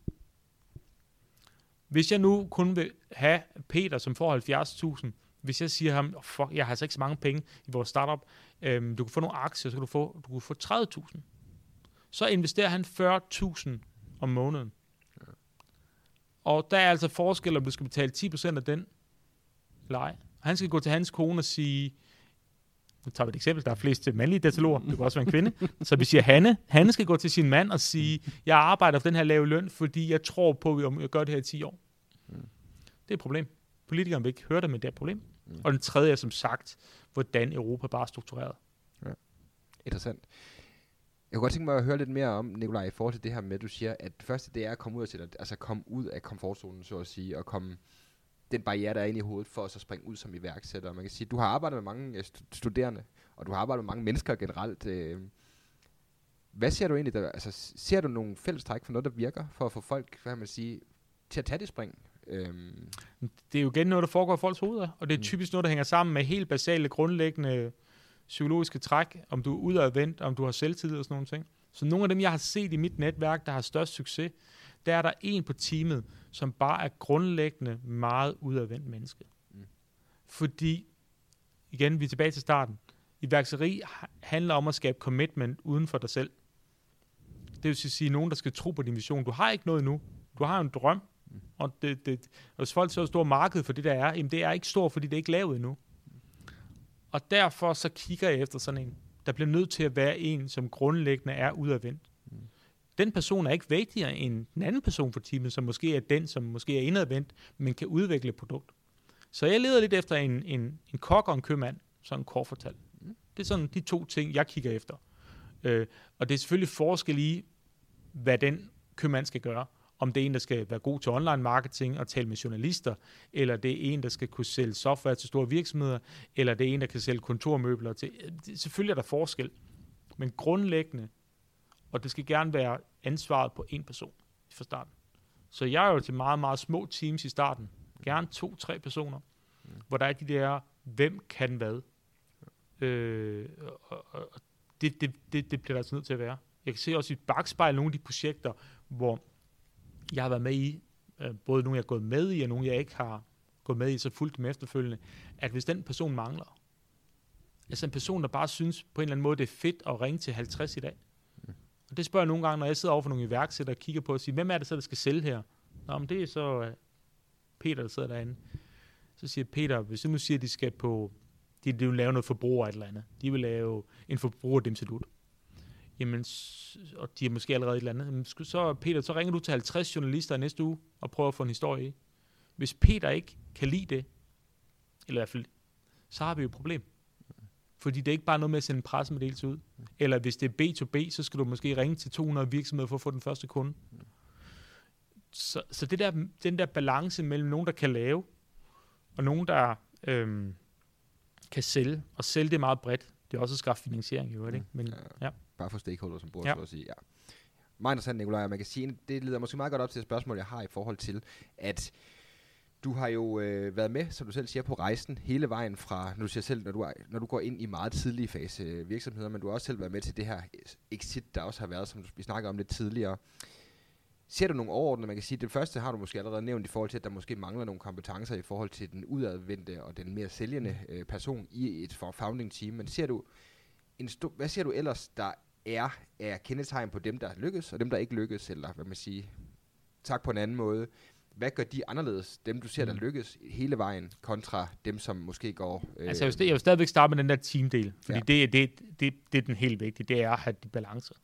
Hvis jeg nu kun vil have Peter, som får 70.000, hvis jeg siger ham, oh, fuck, jeg har altså ikke så mange penge i vores startup, øhm, du kan få nogle aktier, så kan du få, du kan få 30.000 så investerer han 40.000 om måneden. Ja. Og der er altså forskel, om du skal betale 10% af den, eller ej. Han skal gå til hans kone og sige, nu tager vi et eksempel, der er flest mandlige dataloger, det kan også være en kvinde, [laughs] så vi siger Hanne, Hanne skal gå til sin mand og sige, jeg arbejder for den her lave løn, fordi jeg tror på, at jeg gør det her i 10 år. Mm. Det er et problem. Politikerne vil ikke høre det, men det er et problem. Mm. Og den tredje er som sagt, hvordan Europa bare er struktureret. Ja. Interessant. Jeg kunne godt tænke mig at høre lidt mere om, Nikolaj, i forhold til det her med, at du siger, at det første, det er at komme ud af, til, altså komme ud af komfortzonen, så at sige, og komme den barriere, der er inde i hovedet, for at så springe ud som iværksætter. Man kan sige, du har arbejdet med mange øh, studerende, og du har arbejdet med mange mennesker generelt. Øh. Hvad ser du egentlig der? Altså, ser du nogle fællestræk for noget, der virker, for at få folk, hvad man sige, til at tage det spring? Øhm. Det er jo igen noget, der foregår i folks hoveder, og det er mm. typisk noget, der hænger sammen med helt basale, grundlæggende psykologiske træk, om du er udadvendt, om du har selvtillid og sådan nogle ting. Så nogle af dem, jeg har set i mit netværk, der har størst succes, der er der en på teamet, som bare er grundlæggende meget udadvendt menneske. Mm. Fordi, igen, vi er tilbage til starten. Iværksætteri handler om at skabe commitment uden for dig selv. Det vil sige nogen, der skal tro på din vision. Du har ikke noget endnu. Du har en drøm, mm. og, det, det, hvis folk så stort marked for det, der er, jamen det er ikke stort, fordi det er ikke lavet endnu. Og derfor så kigger jeg efter sådan en. Der bliver nødt til at være en, som grundlæggende er udadvendt. Mm. Den person er ikke vigtigere end den anden person for teamet, som måske er den, som måske er indadvendt, men kan udvikle et produkt. Så jeg leder lidt efter en, en, en kok og en købmand, sådan kort fortalt. Mm. Det er sådan de to ting, jeg kigger efter. Øh, og det er selvfølgelig forskel i, hvad den købmand skal gøre om det er en, der skal være god til online marketing og tale med journalister, eller det er en, der skal kunne sælge software til store virksomheder, eller det er en, der kan sælge kontormøbler til. Selvfølgelig er der forskel, men grundlæggende, og det skal gerne være ansvaret på en person fra starten. Så jeg er jo til meget, meget små teams i starten. Gerne to-tre personer, mm. hvor der er de der, hvem kan hvad. Øh, og, og, det, det, det, det bliver der altså nødt til at være. Jeg kan se også i bagspejl nogle af de projekter, hvor jeg har været med i, øh, både nogle jeg har gået med i, og nogle jeg ikke har gået med i, så fuldt dem efterfølgende, at hvis den person mangler, altså en person, der bare synes på en eller anden måde, det er fedt at ringe til 50 i dag. Mm. Og det spørger jeg nogle gange, når jeg sidder over for nogle iværksættere og kigger på og siger, hvem er det så, der skal sælge her? Nå, men det er så uh, Peter, der sidder derinde. Så siger Peter, hvis du nu siger, at de skal på, de, de vil lave noget forbruger et eller andet. De vil lave en forbrugerdemsedut. Jamen, og de er måske allerede et eller andet. Jamen, så Peter, så ringer du til 50 journalister næste uge og prøver at få en historie i. Hvis Peter ikke kan lide det, eller i hvert fald, så har vi jo et problem. Fordi det er ikke bare noget med at sende en pressemeddelelse ud. Eller hvis det er B2B, så skal du måske ringe til 200 virksomheder for at få den første kunde. Så, så det der, den der balance mellem nogen, der kan lave, og nogen, der øhm, kan sælge, og sælge det meget bredt, det er også at skaffe finansiering, jo, ikke? Mm. Men, ja. Bare for stakeholder, som bruger ja. så at sige. Ja. Meget interessant, Nikolaj, man kan sige, det leder måske meget godt op til et spørgsmål, jeg har i forhold til, at du har jo øh, været med, som du selv siger, på rejsen hele vejen fra, når du siger selv, når du, er, når du går ind i meget tidlige fase virksomheder, men du har også selv været med til det her exit, der også har været, som vi snakker om lidt tidligere. Ser du nogle overordnede, man kan sige, det første har du måske allerede nævnt i forhold til, at der måske mangler nogle kompetencer i forhold til den udadvendte og den mere sælgende øh, person i et founding team, men ser du en stor, hvad ser du ellers, der er, er kendetegn på dem, der lykkes, og dem, der ikke lykkes, eller hvad man siger, tak på en anden måde hvad gør de anderledes, dem du ser, der mm. lykkes hele vejen, kontra dem, som måske går... Øh altså, jeg vil, jeg vil stadigvæk starte med den der teamdel, fordi ja. det, det, det, det er den helt vigtige, det er at have de balancer.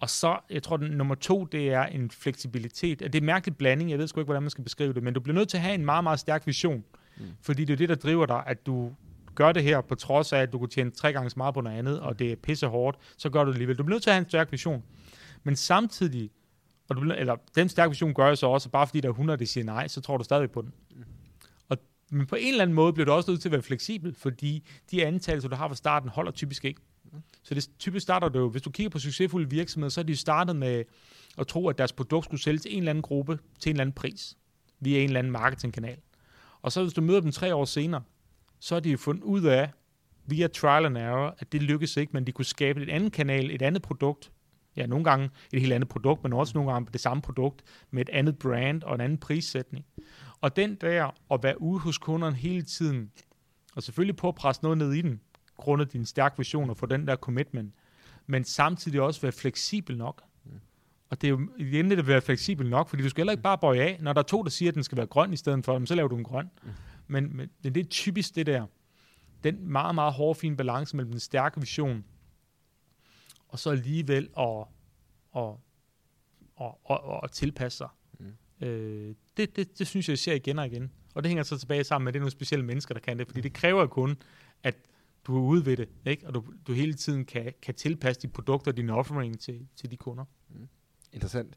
Og så, jeg tror, den nummer to, det er en fleksibilitet. Det er en mærkelig blanding, jeg ved sgu ikke, hvordan man skal beskrive det, men du bliver nødt til at have en meget, meget stærk vision, mm. fordi det er det, der driver dig, at du gør det her, på trods af, at du kunne tjene tre gange så meget på noget andet, og det er pisse hårdt, så gør du det alligevel. Du bliver nødt til at have en stærk vision. Men samtidig, og du, eller den stærke vision gør jeg så også, bare fordi der er 100, der siger nej, så tror du stadig på den. Og, men på en eller anden måde bliver du også nødt til at være fleksibel, fordi de antagelser, du har fra starten, holder typisk ikke. Så det typisk starter du, hvis du kigger på succesfulde virksomheder, så er de startet med at tro, at deres produkt skulle sælges til en eller anden gruppe til en eller anden pris, via en eller anden marketingkanal. Og så hvis du møder dem tre år senere, så har de jo fundet ud af, via trial and error, at det lykkedes ikke, men de kunne skabe et andet kanal, et andet produkt, ja, nogle gange et helt andet produkt, men også nogle gange det samme produkt med et andet brand og en anden prissætning. Og den der at være ude hos kunderne hele tiden, og selvfølgelig på at presse noget ned i den, grundet din stærke vision og få den der commitment, men samtidig også være fleksibel nok. Og det er jo igen det at være fleksibel nok, fordi du skal heller ikke bare bøje af. Når der er to, der siger, at den skal være grøn i stedet for, så laver du en grøn. Men, men det er typisk det der, den meget, meget hårde, fine balance mellem den stærke vision og så alligevel at, at, at, at, at tilpasse sig. Mm. Øh, det, det, det synes jeg, jeg ser igen og igen. Og det hænger så tilbage sammen med, at det er nogle specielle mennesker, der kan det, fordi det kræver kun, at du er ude ved det, ikke? og du, du hele tiden kan, kan tilpasse dit produkter og din offering til, til de kunder. Mm. Interessant.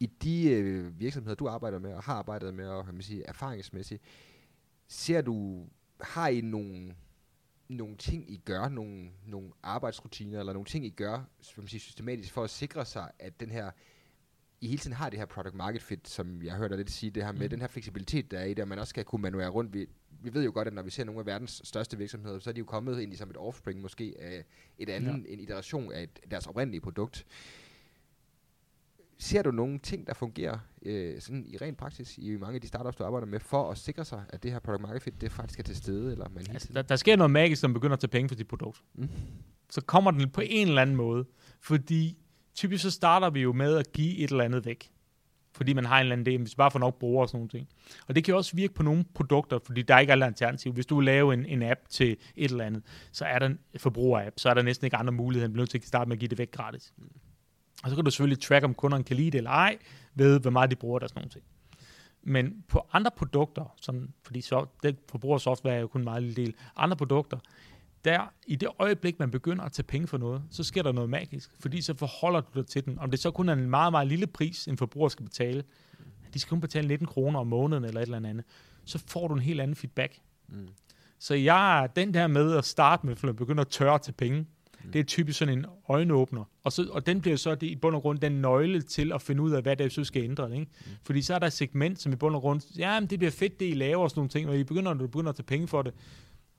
I de øh, virksomheder, du arbejder med og har arbejdet med, og kan man sige, erfaringsmæssigt, ser du, har I nogle nogle ting, I gør, nogle, nogle arbejdsrutiner, eller nogle ting, I gør man sige, systematisk for at sikre sig, at den her, I hele tiden har det her product market fit, som jeg hørte dig lidt sige, det her med mm. den her fleksibilitet, der er i det, at man også skal kunne manøvrere rundt. Vi, vi ved jo godt, at når vi ser nogle af verdens største virksomheder, så er de jo kommet ind i som et offspring måske af et andet, ja. en iteration af et, deres oprindelige produkt. Ser du nogle ting, der fungerer øh, sådan i ren praksis i mange af de startups, du arbejder med, for at sikre sig, at det her product market fit, det faktisk er til stede? Eller man altså, der, der sker noget magisk, man begynder at tage penge for dit produkt. Mm. Så kommer den på en eller anden måde. Fordi typisk så starter vi jo med at give et eller andet væk. Fordi man har en eller anden idé, hvis vi bare får nok brugere og sådan noget. Og det kan også virke på nogle produkter, fordi der er ikke alle alternativer. Hvis du vil lave en, en app til et eller andet, så er der en forbruger-app, så er der næsten ikke andre muligheder, end nødt til at starte med at give det væk gratis. Og så kan du selvfølgelig track, om kunderne kan lide det eller ej, ved hvor meget de bruger der sådan nogle ting. Men på andre produkter, som, fordi så, det forbrugersoftware er jo kun en meget lille del, andre produkter, der i det øjeblik, man begynder at tage penge for noget, så sker der noget magisk, fordi så forholder du dig til den. Om det så kun er en meget, meget lille pris, en forbruger skal betale, de skal kun betale 19 kroner om måneden eller et eller andet, så får du en helt anden feedback. Mm. Så jeg den der med at starte med, at begynde at tørre til penge, Mm. Det er typisk sådan en øjenåbner. Og, så, og den bliver så det, i bund og grund den nøgle til at finde ud af, hvad det så skal ændre. Ikke? Mm. Fordi så er der et segment, som i bund og grund, ja, men det bliver fedt, det I laver og sådan nogle ting, og I begynder, når du begynder at tage penge for det,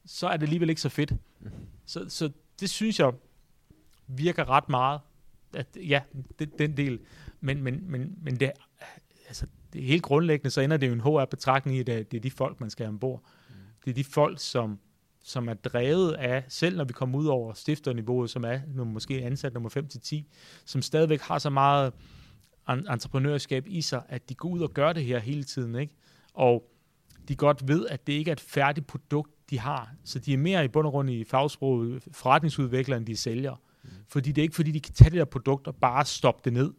så er det alligevel ikke så fedt. Mm. Så, så det synes jeg virker ret meget. At, ja, det, den del. Men, men, men, men det, altså, det helt grundlæggende, så ender det jo en HR-betragtning i, at det er de folk, man skal have ombord. Mm. Det er de folk, som, som er drevet af, selv når vi kommer ud over stifterniveauet, som er nummer, måske ansat nummer 5-10, som stadigvæk har så meget entreprenørskab i sig, at de går ud og gør det her hele tiden. Ikke? Og de godt ved, at det ikke er et færdigt produkt, de har. Så de er mere i bund og grund i fagsproget forretningsudviklere, end de sælger. Mm. Fordi det er ikke fordi, de kan tage det der produkt og bare stoppe det ned.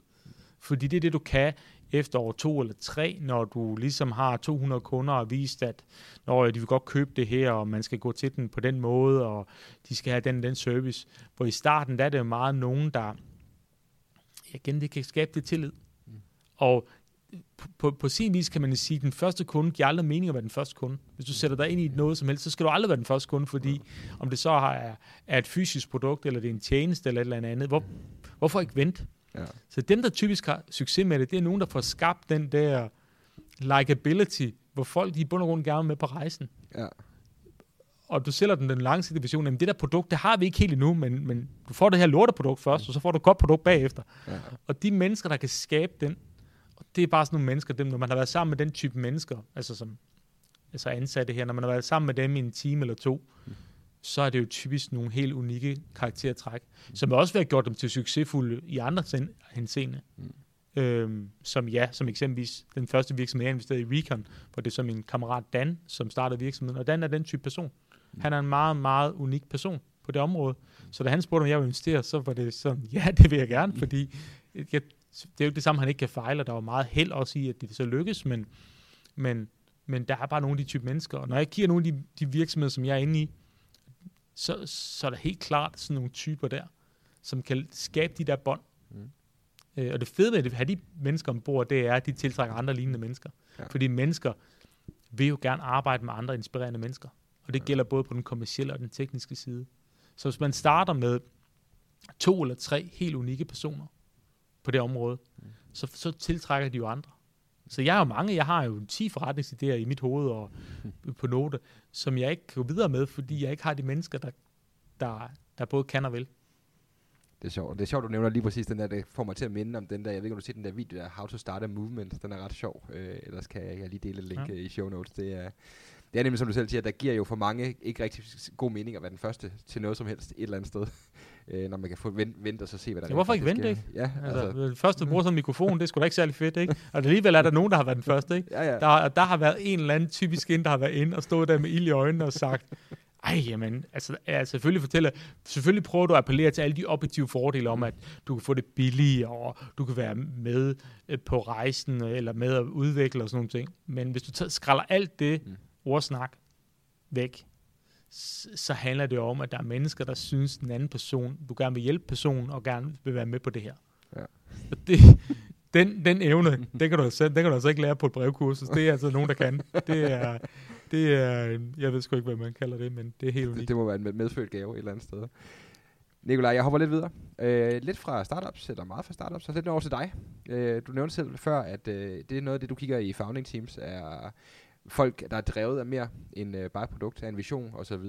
Fordi det er det, du kan efter år to eller tre, når du ligesom har 200 kunder og vist, at når de vil godt købe det her, og man skal gå til den på den måde, og de skal have den den service. Hvor i starten, der er det jo meget nogen, der igen, det kan skabe det tillid. Mm. Og på, på sin vis kan man sige, at den første kunde giver aldrig mening at være den første kunde. Hvis du sætter dig ind i noget som helst, så skal du aldrig være den første kunde, fordi om det så er, er et fysisk produkt, eller det er en tjeneste, eller et eller andet, hvor, hvorfor ikke vente? Ja. Så dem, der typisk har succes med det, det er nogen, der får skabt den der likability, hvor folk de i bund og grund gerne med på rejsen. Ja. Og du sælger den den langsigtede vision, jamen det der produkt, det har vi ikke helt endnu, men, men du får det her lorteprodukt først, og så får du et godt produkt bagefter. Ja. Og de mennesker, der kan skabe den, det er bare sådan nogle mennesker, dem, når man har været sammen med den type mennesker, altså som altså ansatte her, når man har været sammen med dem i en time eller to, mm. Så er det jo typisk nogle helt unikke karaktertræk, mm. som også har gjort dem til succesfulde i andre henseende. Mm. Øhm, som ja, som eksempelvis den første virksomhed, jeg investerede i Recon, hvor det er så min kammerat Dan, som startede virksomheden, og Dan er den type person. Mm. Han er en meget, meget unik person på det område. Så da han spurgte, om jeg ville investere, så var det sådan, [laughs] ja, det vil jeg gerne, fordi jeg det er jo det samme, han ikke kan fejle, og der var meget held også i, at det så lykkes, men, men, men der er bare nogle af de type mennesker, og når jeg kigger nogle af de, de virksomheder, som jeg er inde i, så, så er der helt klart sådan nogle typer der, som kan skabe de der bånd. Mm. Øh, og det fede ved at have de mennesker ombord, det er, at de tiltrækker andre lignende mennesker. Ja. Fordi mennesker vil jo gerne arbejde med andre inspirerende mennesker. Og det ja. gælder både på den kommercielle og den tekniske side. Så hvis man starter med to eller tre helt unikke personer, på det område, mm. så, så tiltrækker de jo andre. Så jeg har jo mange, jeg har jo 10 forretningsidéer i mit hoved og på note, som jeg ikke kan gå videre med, fordi jeg ikke har de mennesker, der, der, der både kan og vil. Det er sjovt. Det er sjovt, du nævner lige præcis den der, det får mig til at minde om den der, jeg ved ikke, om du ser den der video der, How to Start a Movement, den er ret sjov. Øh, ellers kan jeg, jeg lige dele et link ja. i show notes. Det er, det er nemlig, som du selv siger, der giver jo for mange ikke rigtig god mening at være den første til noget som helst et eller andet sted øh, når man kan få vent, vent og så se, hvad der ja, hvorfor ikke vente, ikke? Ja, altså, altså. Det første, du bruger sådan en mikrofon, det er sgu da ikke særlig fedt, ikke? Og alligevel er der nogen, der har været den første, ikke? Ja, ja. Der, der har været en eller anden typisk ind, der har været inde og stået der med ild i øjnene og sagt, ej, jamen, altså, ja, selvfølgelig fortæller, selvfølgelig prøver du at appellere til alle de objektive fordele om, at du kan få det billigere, og du kan være med øh, på rejsen, eller med at udvikle og sådan nogle ting. Men hvis du skralder alt det mm. ordsnak væk, så handler det om, at der er mennesker, der synes, den anden person, du gerne vil hjælpe personen, og gerne vil være med på det her. Ja. Og det, den, den evne, den kan, du altså, den kan du altså ikke lære på et brevkursus. Det er altså nogen, der kan. Det er, det er, jeg ved sgu ikke, hvad man kalder det, men det er helt unikt. Det, det må være en medfødt gave et eller andet sted. Nikolaj, jeg hopper lidt videre. Øh, lidt fra startups, eller meget fra startups, så lidt over til dig. Øh, du nævnte selv før, at øh, det er noget af det, du kigger i founding teams, er folk, der er drevet af mere end øh, bare et produkt, af en vision osv.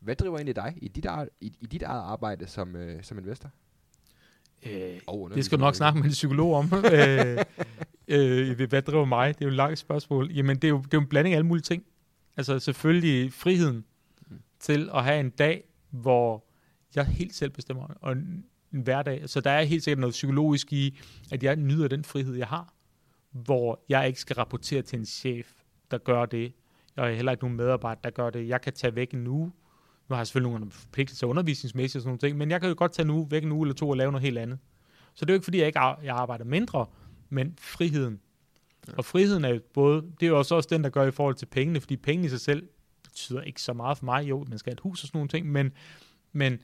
Hvad driver egentlig dig i dit, ar- i, i dit eget arbejde som, øh, som investor? Øh, oh, det skal du nok snakke med en psykolog om. [laughs] øh, øh, hvad driver mig? Det er jo et langt spørgsmål. Jamen, det er jo, det er jo en blanding af alle mulige ting. Altså selvfølgelig friheden mm. til at have en dag, hvor jeg helt selv bestemmer, og en, en hverdag. Så der er helt sikkert noget psykologisk i, at jeg nyder den frihed, jeg har, hvor jeg ikke skal rapportere til en chef, der gør det. Jeg har heller ikke nogen medarbejdere, der gør det. Jeg kan tage væk en uge. Nu har jeg selvfølgelig nogle forpligtelser undervisningsmæssigt og sådan nogle ting, men jeg kan jo godt tage en uge, væk en uge eller to og lave noget helt andet. Så det er jo ikke, fordi jeg ikke jeg arbejder mindre, men friheden. Ja. Og friheden er jo både, det er jo også, den, der gør i forhold til pengene, fordi pengene i sig selv betyder ikke så meget for mig. Jo, man skal have et hus og sådan nogle ting, men, men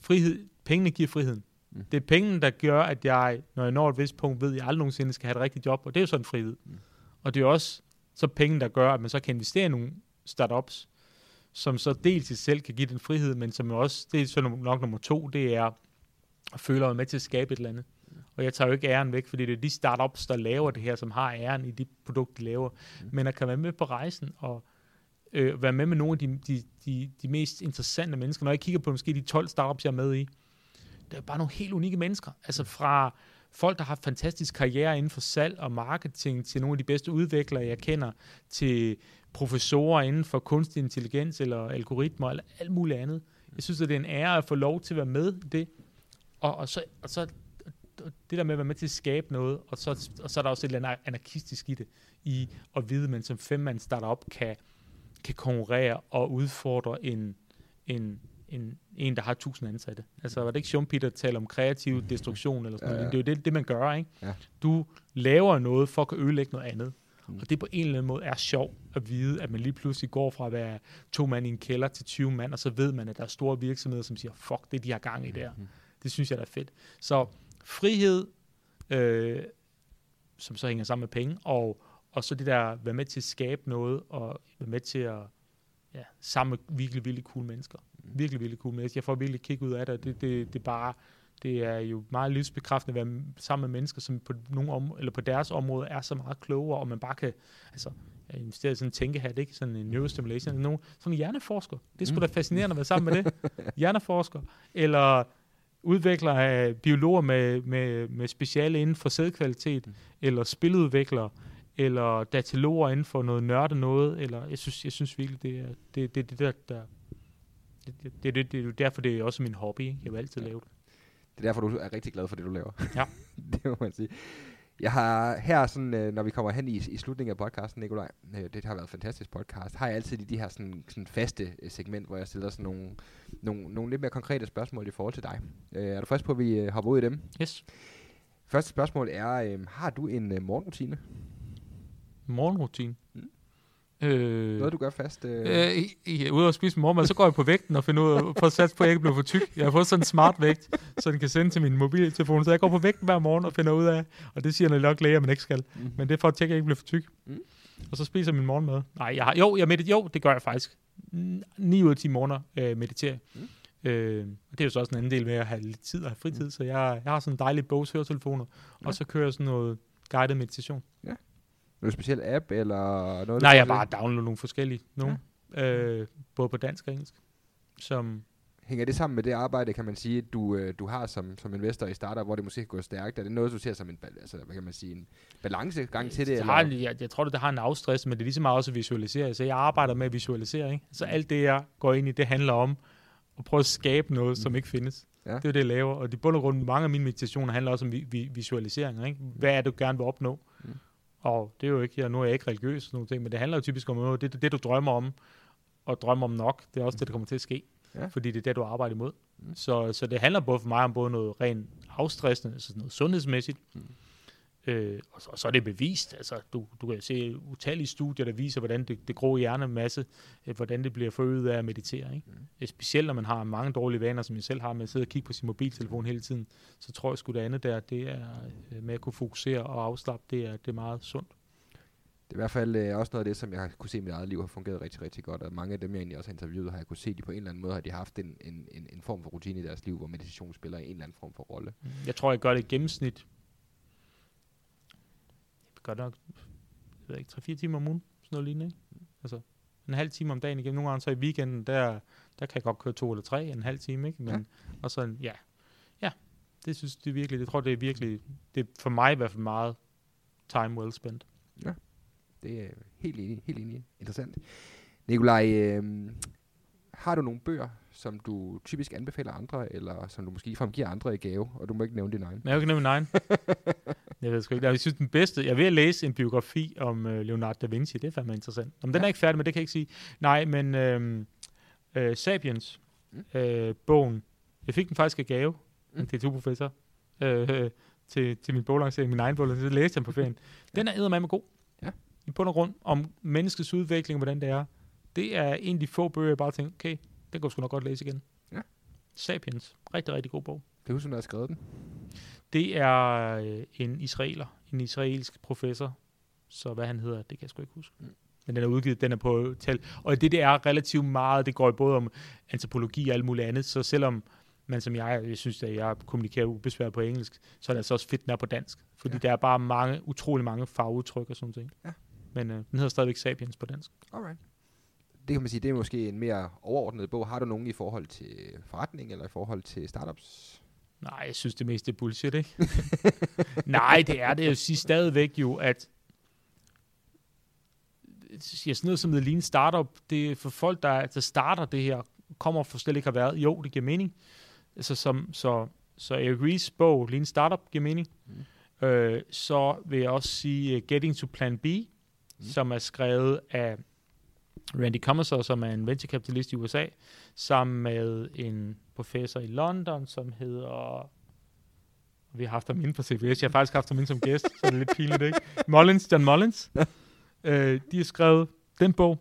frihed, pengene giver friheden. Mm. Det er pengene, der gør, at jeg, når jeg når et vist punkt, ved, at jeg aldrig nogensinde skal have et rigtigt job, og det er jo sådan frihed. Mm. Og det er også så penge, der gør, at man så kan investere i nogle startups, som så dels i selv kan give den frihed, men som også, det er så nok nummer to, det er at føle mig med til at skabe et eller andet. Og jeg tager jo ikke æren væk, fordi det er de startups, der laver det her, som har æren i de produkter, de laver. Mm. Men at kan være med på rejsen og øh, være med med nogle af de, de, de, de mest interessante mennesker. Når jeg kigger på måske de 12 startups, jeg er med i, det er bare nogle helt unikke mennesker. Altså fra folk, der har haft fantastisk karriere inden for salg og marketing, til nogle af de bedste udviklere, jeg kender, til professorer inden for kunstig intelligens eller algoritmer eller alt muligt andet. Jeg synes, at det er en ære at få lov til at være med i det. Og, og, så, og så det der med at være med til at skabe noget, og så, og så er der også et eller andet anarkistisk i det, i at vide, at man som femmand starter op kan, kan konkurrere og udfordre en, en, en, en, der har tusind ansatte. Altså, var det ikke Schumpeter, der taler om kreativ destruktion eller sådan ja, ja. noget? Det er jo det, det, man gør, ikke? Ja. Du laver noget for at kunne ødelægge noget andet. Mm. Og det på en eller anden måde er sjovt at vide, at man lige pludselig går fra at være to mand i en kælder til 20 mand, og så ved man, at der er store virksomheder, som siger, fuck det, de har gang i der. Mm. Det synes jeg, der er fedt. Så frihed, øh, som så hænger sammen med penge, og, og så det der, være med til at skabe noget, og være med til at ja, sammen med virkelig, virkelig cool mennesker. Virkelig, virkelig cool mennesker. Jeg får virkelig kig ud af det. Det, det, det er bare, det er jo meget livsbekræftende at være sammen med mennesker, som på, nogle om, eller på deres område er så meget klogere, og man bare kan, altså, jeg investerer i sådan en tænkehat, ikke? Sådan en neurostimulation. Nogle, sådan en hjerneforsker. Det skulle mm. da fascinerende at være sammen med det. [laughs] Hjerneforsker. Eller udviklere af biologer med, med, med speciale inden for sædkvalitet, mm. eller spiludviklere, eller dataloger inden for noget nørde noget, eller jeg synes, jeg synes virkelig, det er det, det, det der, der det, det, det, det, er derfor, det er også min hobby. Ikke? Jeg vil altid ja. lave det. Det er derfor, du er rigtig glad for det, du laver. Ja. [laughs] det må man sige. Jeg har her, sådan, øh, når vi kommer hen i, i slutningen af podcasten, Nikolaj, øh, det har været en fantastisk podcast, har jeg altid i de her sådan, sådan faste øh, segment, hvor jeg stiller sådan nogle, nogle, nogle lidt mere konkrete spørgsmål i forhold til dig. er du frisk på, at vi hopper ud i dem? Yes. Første spørgsmål er, øh, har du en øh, morgenrutine? Morgenrutine? Mm. Øh, Noget, du gør fast? Øh... Øh, i, ude og spise morgenmad, så går jeg på vægten og finder ud af, for at satse på, at jeg ikke bliver for tyk. Jeg har fået sådan en smart vægt, så den kan sende til min mobiltelefon. Så jeg går på vægten hver morgen og finder ud af, og det siger når nok læger, man ikke skal. Mm. Men det er for at tjekke, at jeg ikke bliver for tyk. Mm. Og så spiser jeg min morgenmad. Nej, jeg har, jo, jeg medit, jo, det gør jeg faktisk. 9 ud af 10 måneder øh, mediterer mm. øh, Det er jo så også en anden del med at have lidt tid og have fritid. Mm. Så jeg, jeg har sådan en dejlig bogs høretelefoner, ja. og så kører jeg sådan noget guided meditation. Ja. Noget speciel app, eller noget? Nej, jeg bare downloadet nogle forskellige. Nogle, ja. øh, både på dansk og engelsk. Som Hænger det sammen med det arbejde, kan man sige, du, øh, du har som, som investor i startup, hvor det måske går stærkt? Er det noget, du ser som en, altså, hvad kan man sige, en balancegang til det? det har, eller? Jeg, jeg tror, det har en afstress, men det er lige så meget også at visualisere. Så jeg arbejder med at visualisere. Ikke? Så alt det, jeg går ind i, det handler om at prøve at skabe noget, mm. som ikke findes. Ja. Det er det, jeg laver. Og de bund og grund, mange af mine meditationer handler også om vi, vi, visualisering. Ikke? Hvad er det, du gerne vil opnå? Mm. Og det er jo ikke, ja, nu er jeg ikke religiøs, sådan nogle ting, men det handler jo typisk om noget, det, det du drømmer om, og drømmer om nok, det er også det, der kommer til at ske. Ja. Fordi det er det, du arbejder imod. Mm. Så, så det handler både for mig om både noget rent afstressende, altså noget sundhedsmæssigt, mm. Øh, og, så, og så er det bevist. Altså, du, du kan se utallige studier, der viser, hvordan det, det grå hjernemasse, øh, hvordan det bliver forøget af at meditere. Ikke? Mm. Specielt når man har mange dårlige vaner, som jeg selv har med at sidde og kigge på sin mobiltelefon hele tiden, så tror jeg sgu det andet der, det er øh, med at kunne fokusere og afslappe, det er, det er meget sundt. Det er i hvert fald øh, også noget af det, som jeg har kunne se i mit eget liv har fungeret rigtig, rigtig godt. Og mange af dem, jeg egentlig også har interviewet, har jeg kunne se, de på en eller anden måde har de haft en, en, en, en form for rutine i deres liv, hvor meditation spiller en eller anden form for rolle. Mm. Jeg tror, jeg gør det i gennemsnit godt nok, jeg ved ikke, 3-4 timer om ugen, sådan noget lignende, ikke? Altså, en halv time om dagen igennem. Nogle gange så i weekenden, der, der kan jeg godt køre to eller tre, en halv time, ikke? Men, ja. Og så, ja, ja, det synes det er virkelig, det tror det er virkelig, det er for mig i hvert fald meget time well spent. Ja, det er helt enig, helt enig. Interessant. Nikolaj, øh, har du nogle bøger, som du typisk anbefaler andre, eller som du måske ligefrem giver andre i gave, og du må ikke nævne din egen? Jeg kan ikke nævne min egen. [laughs] jeg ved sgu ikke. Jeg synes, den bedste... Jeg vil læse en biografi om uh, Leonardo da Vinci. Det er fandme interessant. Om den ja. er ikke færdig, men det kan jeg ikke sige. Nej, men uh, uh, Sapiens, mm. uh, bogen. Jeg fik den faktisk af gave, mm. en DTU-professor, uh, [laughs] til, til min boglancering, min egen boglancering. Så læste jeg på [laughs] ferien. Den er med god. Ja. I bund og grund om menneskets udvikling, hvordan det er. Det er en af de få bøger, jeg bare tænker, okay, den kan du sgu nok godt læse igen. Ja. Sapiens. Rigtig, rigtig god bog. Det er husk, der har skrevet den. Det er øh, en israeler, en israelsk professor. Så hvad han hedder, det kan jeg sgu ikke huske. Mm. Men den er udgivet, den er på tal. Og det, det er relativt meget, det går både om antropologi og alt muligt andet. Så selvom man som jeg, jeg synes, at jeg kommunikerer ubesværet på engelsk, så er det altså også fedt, den er på dansk. Fordi ja. der er bare mange, utrolig mange fagudtryk og sådan ting. Ja. Men øh, den hedder stadigvæk Sapiens på dansk. Alright det kan man sige, det er måske en mere overordnet bog. Har du nogen i forhold til forretning eller i forhold til startups? Nej, jeg synes det meste er bullshit, ikke? [laughs] Nej, det er det. Jeg siger stadigvæk jo, at jeg sådan noget som The Lean Startup, det er for folk, der, der starter det her, kommer for slet ikke har været. Jo, det giver mening. Altså, som, så, så Eric Ries bog, Lean Startup, giver mening. Mm. Øh, så vil jeg også sige uh, Getting to Plan B, mm. som er skrevet af Randy Commercer, som er en venture capitalist i USA, sammen med en professor i London, som hedder... Vi har haft ham inde på CBS. Jeg har faktisk haft ham inde som gæst, så det er lidt pinligt, ikke? Mullins, John Mullins. øh, de har skrevet den bog.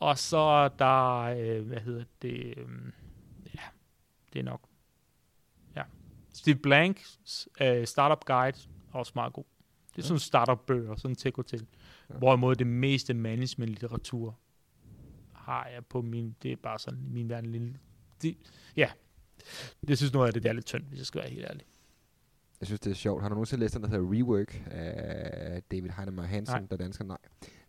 Og så er der, øh, hvad hedder det, øh, ja, det er nok, ja. Steve Blanks øh, Startup Guide, også meget god. Det er sådan en startup-bøger, sådan tech hotel. Ja. Hvorimod det meste management-litteratur har jeg på min, det er bare sådan min verden lille, det, ja, det synes noget af det, det er lidt tyndt, hvis jeg skal være helt ærlig. Jeg synes, det er sjovt. Har du nogensinde læst den, der hedder Rework af David Heinemeier Hansen, Nej. der dansker? Nej.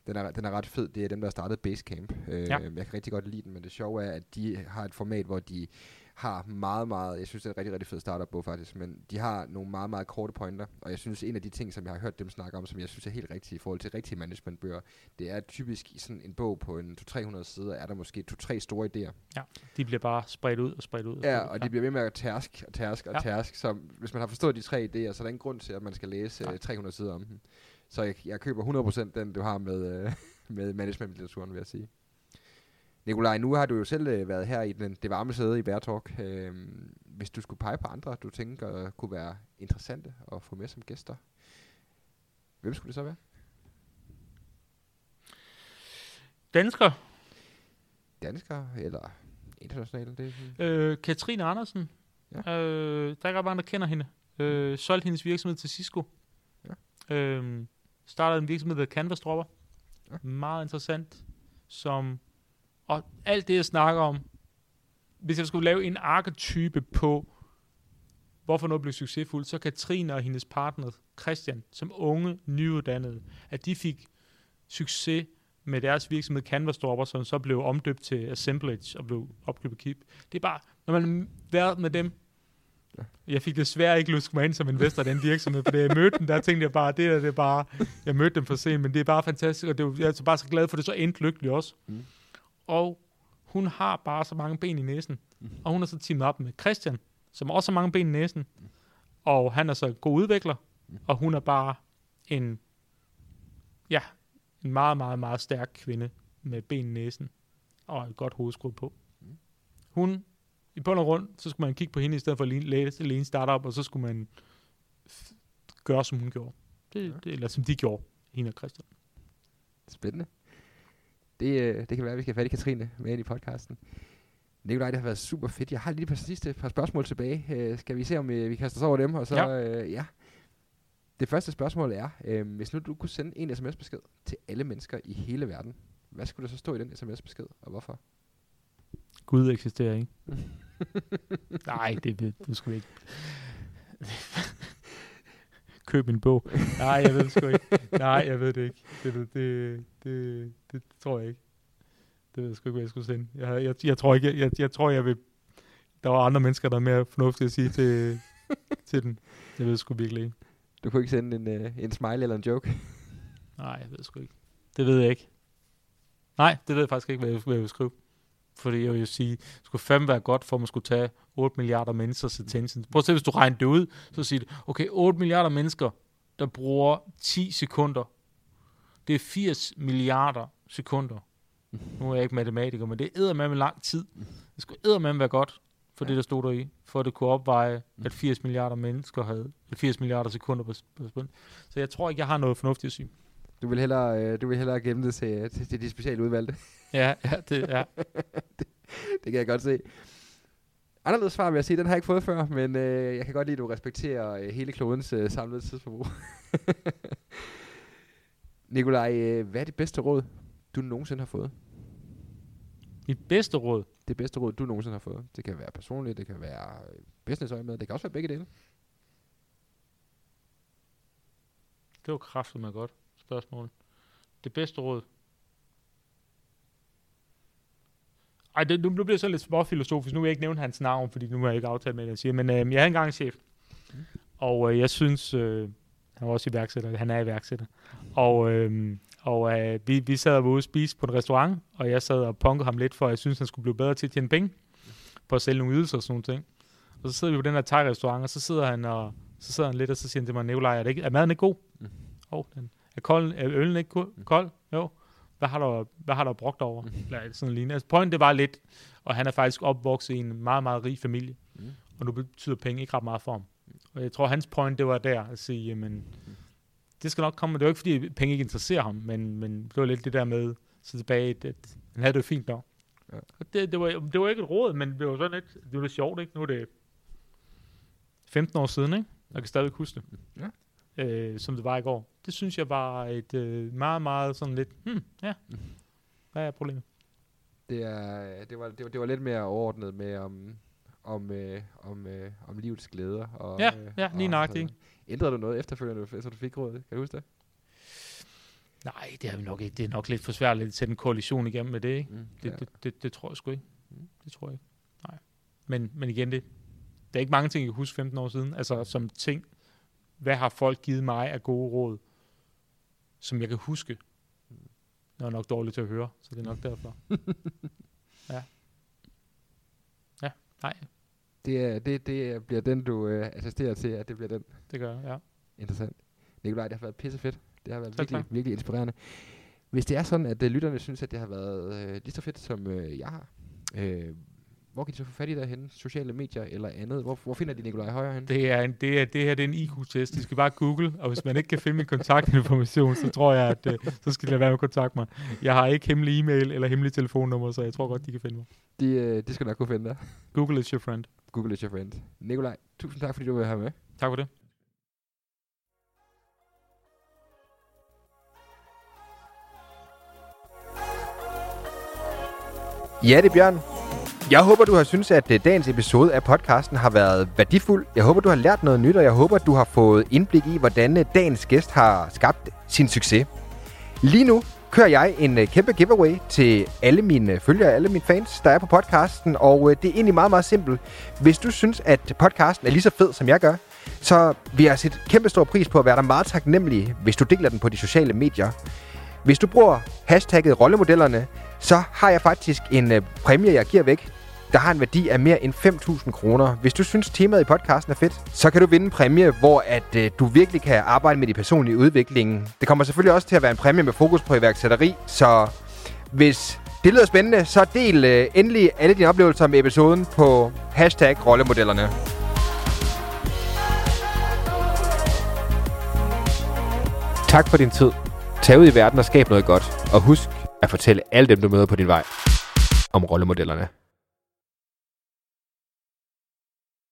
Den er, den er ret fed. Det er dem, der har startet Basecamp. Øh, Ja. Jeg kan rigtig godt lide den, men det sjove er, at de har et format, hvor de har meget, meget, jeg synes, det er en rigtig, rigtig fed startup-bog faktisk, men de har nogle meget, meget korte pointer, og jeg synes, en af de ting, som jeg har hørt dem snakke om, som jeg synes er helt rigtigt i forhold til rigtige managementbøger, det er typisk i sådan en bog på en 200-300 sider, er der måske to-tre store idéer. Ja, de bliver bare spredt ud og spredt ud. Ja, og de bliver ved med at tærsk og tærsk og Ja. ja. tærsk, så hvis man har forstået de tre idéer, så er der ingen grund til, at man skal læse øh, 300 sider om dem. Så jeg, jeg køber 100% den, du har med, øh, [laughs] med management-litteraturen, vil jeg sige. Nikolaj, nu har du jo selv øh, været her i den, det varme sæde i Bærtalk. Øh, hvis du skulle pege på andre, du tænker kunne være interessante at få med som gæster, hvem skulle det så være? Dansker, Danskere eller internationale? Det, er øh, Katrine Andersen, Ja. øh, der er ikke mange, der kender hende. Øh, solgte hendes virksomhed til Cisco. Ja. Øh, startede en virksomhed, der Canvas Dropper. Ja. Meget interessant. Som, og alt det, jeg snakker om, hvis jeg skulle lave en arketype på, hvorfor noget blev succesfuldt, så Katrine og hendes partner, Christian, som unge, nyuddannede, at de fik succes med deres virksomhed Canvas Dropper, som så blev omdøbt til Assemblage og blev opkøbt af Keep. Det er bare, når man har været med dem, Ja. jeg fik desværre ikke lyst mig ind som investor i den virksomhed, for da jeg mødte dem, der tænkte jeg bare, det der, det er bare, jeg mødte dem for sent, men det er bare fantastisk, og det, var- jeg er så bare så glad for det, så endte lykkelig også. Mm. Og hun har bare så mange ben i næsen, Mm. og hun har så teamet op med Christian, som også har mange ben i næsen, og han er så en god udvikler, Mm. og hun er bare en, ja, en meget, meget, meget stærk kvinde med ben i næsen, og et godt hovedskruet på. Mm. Hun, i bund og grund, så skulle man kigge på hende i stedet for at læse alene startup, og så skulle man gøre, som hun gjorde. Det, Ja. det, eller som de gjorde, hende og Christian. Spændende. Det, øh, det kan være, at vi skal have fat i Katrine med ind i podcasten. Nikolaj, det har været super fedt. Jeg har lige et par sidste par spørgsmål tilbage. Øh, skal vi se, om øh, vi kaster os over dem? Og så, Ja. Øh, ja. Det første spørgsmål er, øh, hvis nu du kunne sende en sms-besked til alle mennesker i hele verden, hvad skulle der så stå i den sms-besked, og hvorfor? Gud eksisterer ikke. [laughs] Nej, det ved du sgu ikke. [laughs] Køb en bog. Nej, jeg ved det sgu ikke. Nej, jeg ved det ikke. Det, det, det, det, det tror jeg ikke. Det ved jeg sgu ikke, hvad jeg skulle sende. Jeg, jeg, jeg tror ikke, jeg, jeg tror, jeg vil... Der var andre mennesker, der er mere fornuftige at sige til, til den. Jeg ved det sgu virkelig ikke. Du kunne ikke sende en, øh, en smile eller en joke? Nej, jeg ved det sgu ikke. Det ved jeg ikke. Nej, det ved jeg faktisk ikke, hvad jeg, hvad jeg vil skrive. Fordi jeg vil jo sige, det skulle fandme være godt, for at man skulle tage 8 milliarder menneskers attention. Prøv at se, hvis du regner det ud, så siger du, okay, 8 milliarder mennesker, der bruger 10 sekunder. Det er 80 milliarder sekunder. Nu er jeg ikke matematiker, men det er med med lang tid. Det skulle med være godt, for Ja. det, der stod der i, for at det kunne opveje, at 80 milliarder mennesker havde 80 milliarder sekunder på, på spil. Så jeg tror ikke, jeg har noget fornuftigt at sige. Du vil hellere, øh, du vil hellere gemme det til, til, til de specielt udvalgte. Ja, ja, det, ja. [laughs] det kan jeg godt se. Anderledes svar vil jeg sige, den har jeg ikke fået før, men øh, jeg kan godt lide, at du respekterer øh, hele klodens øh, samlede tidsforbrug. [laughs] Nikolaj, øh, hvad er det bedste råd, du nogensinde har fået? Mit bedste råd, Det bedste råd, du nogensinde har fået. Det kan være personligt, det kan være øh, business med, det kan også være begge dele. det var kraftigt med godt spørgsmål. Det bedste råd. Ej, det, nu bliver det så lidt småfilosofisk. Nu vil jeg ikke nævne hans navn, fordi nu har jeg ikke aftalt med, hvad jeg siger. Men øh, jeg havde engang en chef. Og øh, jeg synes, øh, han var også iværksætter. Han er iværksætter. Og, øh, og øh, vi, vi sad og var ude og spise på en restaurant, og jeg sad og punkede ham lidt, for jeg synes, han skulle blive bedre til at tjene penge på at sælge nogle ydelser og sådan nogle ting. Og så sidder vi på den her thai-restaurant, og så sidder han og så sidder han lidt, og så siger han til mig, Nikolaj, er, det ikke, er maden ikke god? Mm. Oh, den, er, kold, er øllen ikke ko- kold? Jo. Hvad har du, hvad har du brugt over? Mm. Eller sådan lignende. Altså, pointen det var lidt, og han er faktisk opvokset i en meget, meget rig familie. Mm. Og nu betyder penge ikke ret meget for ham. Og jeg tror, hans point, det var der at sige, jamen, det skal nok komme. Det var ikke, fordi penge ikke interesserer ham, men, men det var lidt det der med, så tilbage, at han havde det fint nok. Ja. Det, det, var, det var ikke et råd, men det var sådan lidt, det var lidt sjovt, ikke? Nu er det 15 år siden, ikke? Jeg kan stadig huske det. Ja. Øh, som det var i går. Det synes jeg var et øh, meget, meget sådan lidt, hmm, ja, hvad er problemet? Det, er, det, var, det, var, det var lidt mere overordnet med om, om, øh, om, øh, om livets glæder. Og, ja, ja, lige nøjagtigt. Ændrede du noget efterfølgende, så du fik rådet? Kan du huske det? Nej, det er nok ikke. Det er nok lidt for svært at sætte en koalition igennem med det, ikke? Mm, det, ja. det, det, det, tror jeg sgu ikke. Mm. Det tror jeg ikke. Nej. Men, men igen, det, der er ikke mange ting, jeg kan huske 15 år siden. Altså som ting, hvad har folk givet mig af gode råd, som jeg kan huske? Det er nok dårligt til at høre, så det er nok derfor. [laughs] ja. Ja, nej. Det, er, det, det bliver den, du øh, attesterer til, at det bliver den. Det gør jeg, ja. Interessant. Nikolaj, det har været pissefedt. Det har været virkelig, virkelig inspirerende. Hvis det er sådan, at uh, lytterne synes, at det har været uh, lige så fedt, som uh, jeg har, uh, hvor kan de så få fat i dig henne? Sociale medier eller andet? Hvor, hvor finder de Nikolaj Højer henne? Det, er en, det, er, det her det er en IQ-test. De skal bare google, og hvis man ikke kan finde min kontaktinformation, så tror jeg, at uh, så skal de lade være med at kontakte mig. Jeg har ikke hemmelig e-mail eller hemmelig telefonnummer, så jeg tror godt, de kan finde mig. De, uh, de skal nok kunne finde dig. Google is your friend. Google is your friend. Nikolaj, tusind tak, fordi du var her med. Tak for det. Ja, det er Bjørn. Jeg håber, du har synes, at øh, dagens episode af podcasten har været værdifuld. Jeg håber, du har lært noget nyt, og jeg håber, du har fået indblik i, hvordan øh, dagens gæst har skabt sin succes. Lige nu kører jeg en øh, kæmpe giveaway til alle mine følgere, alle mine fans, der er på podcasten, og det er egentlig meget, meget simpelt. Hvis du synes, at podcasten er lige så fed, som jeg gør, så vil jeg sætte kæmpe stor pris på at være der meget taknemmelig, hvis du deler den på de sociale medier. Hvis du bruger hashtagget rollemodellerne, så har jeg faktisk en øh, præmie, jeg giver væk, der har en værdi af mere end 5.000 kroner. Hvis du synes, temaet i podcasten er fedt, så kan du vinde en præmie, hvor at øh, du virkelig kan arbejde med de personlige udvikling. Det kommer selvfølgelig også til at være en præmie med fokus på iværksætteri, så hvis det lyder spændende, så del øh, endelig alle dine oplevelser med episoden på hashtag rollemodellerne. Tak for din tid. Tag ud i verden og skab noget godt. Og husk, at fortælle alle dem, du møder på din vej, om rollemodellerne.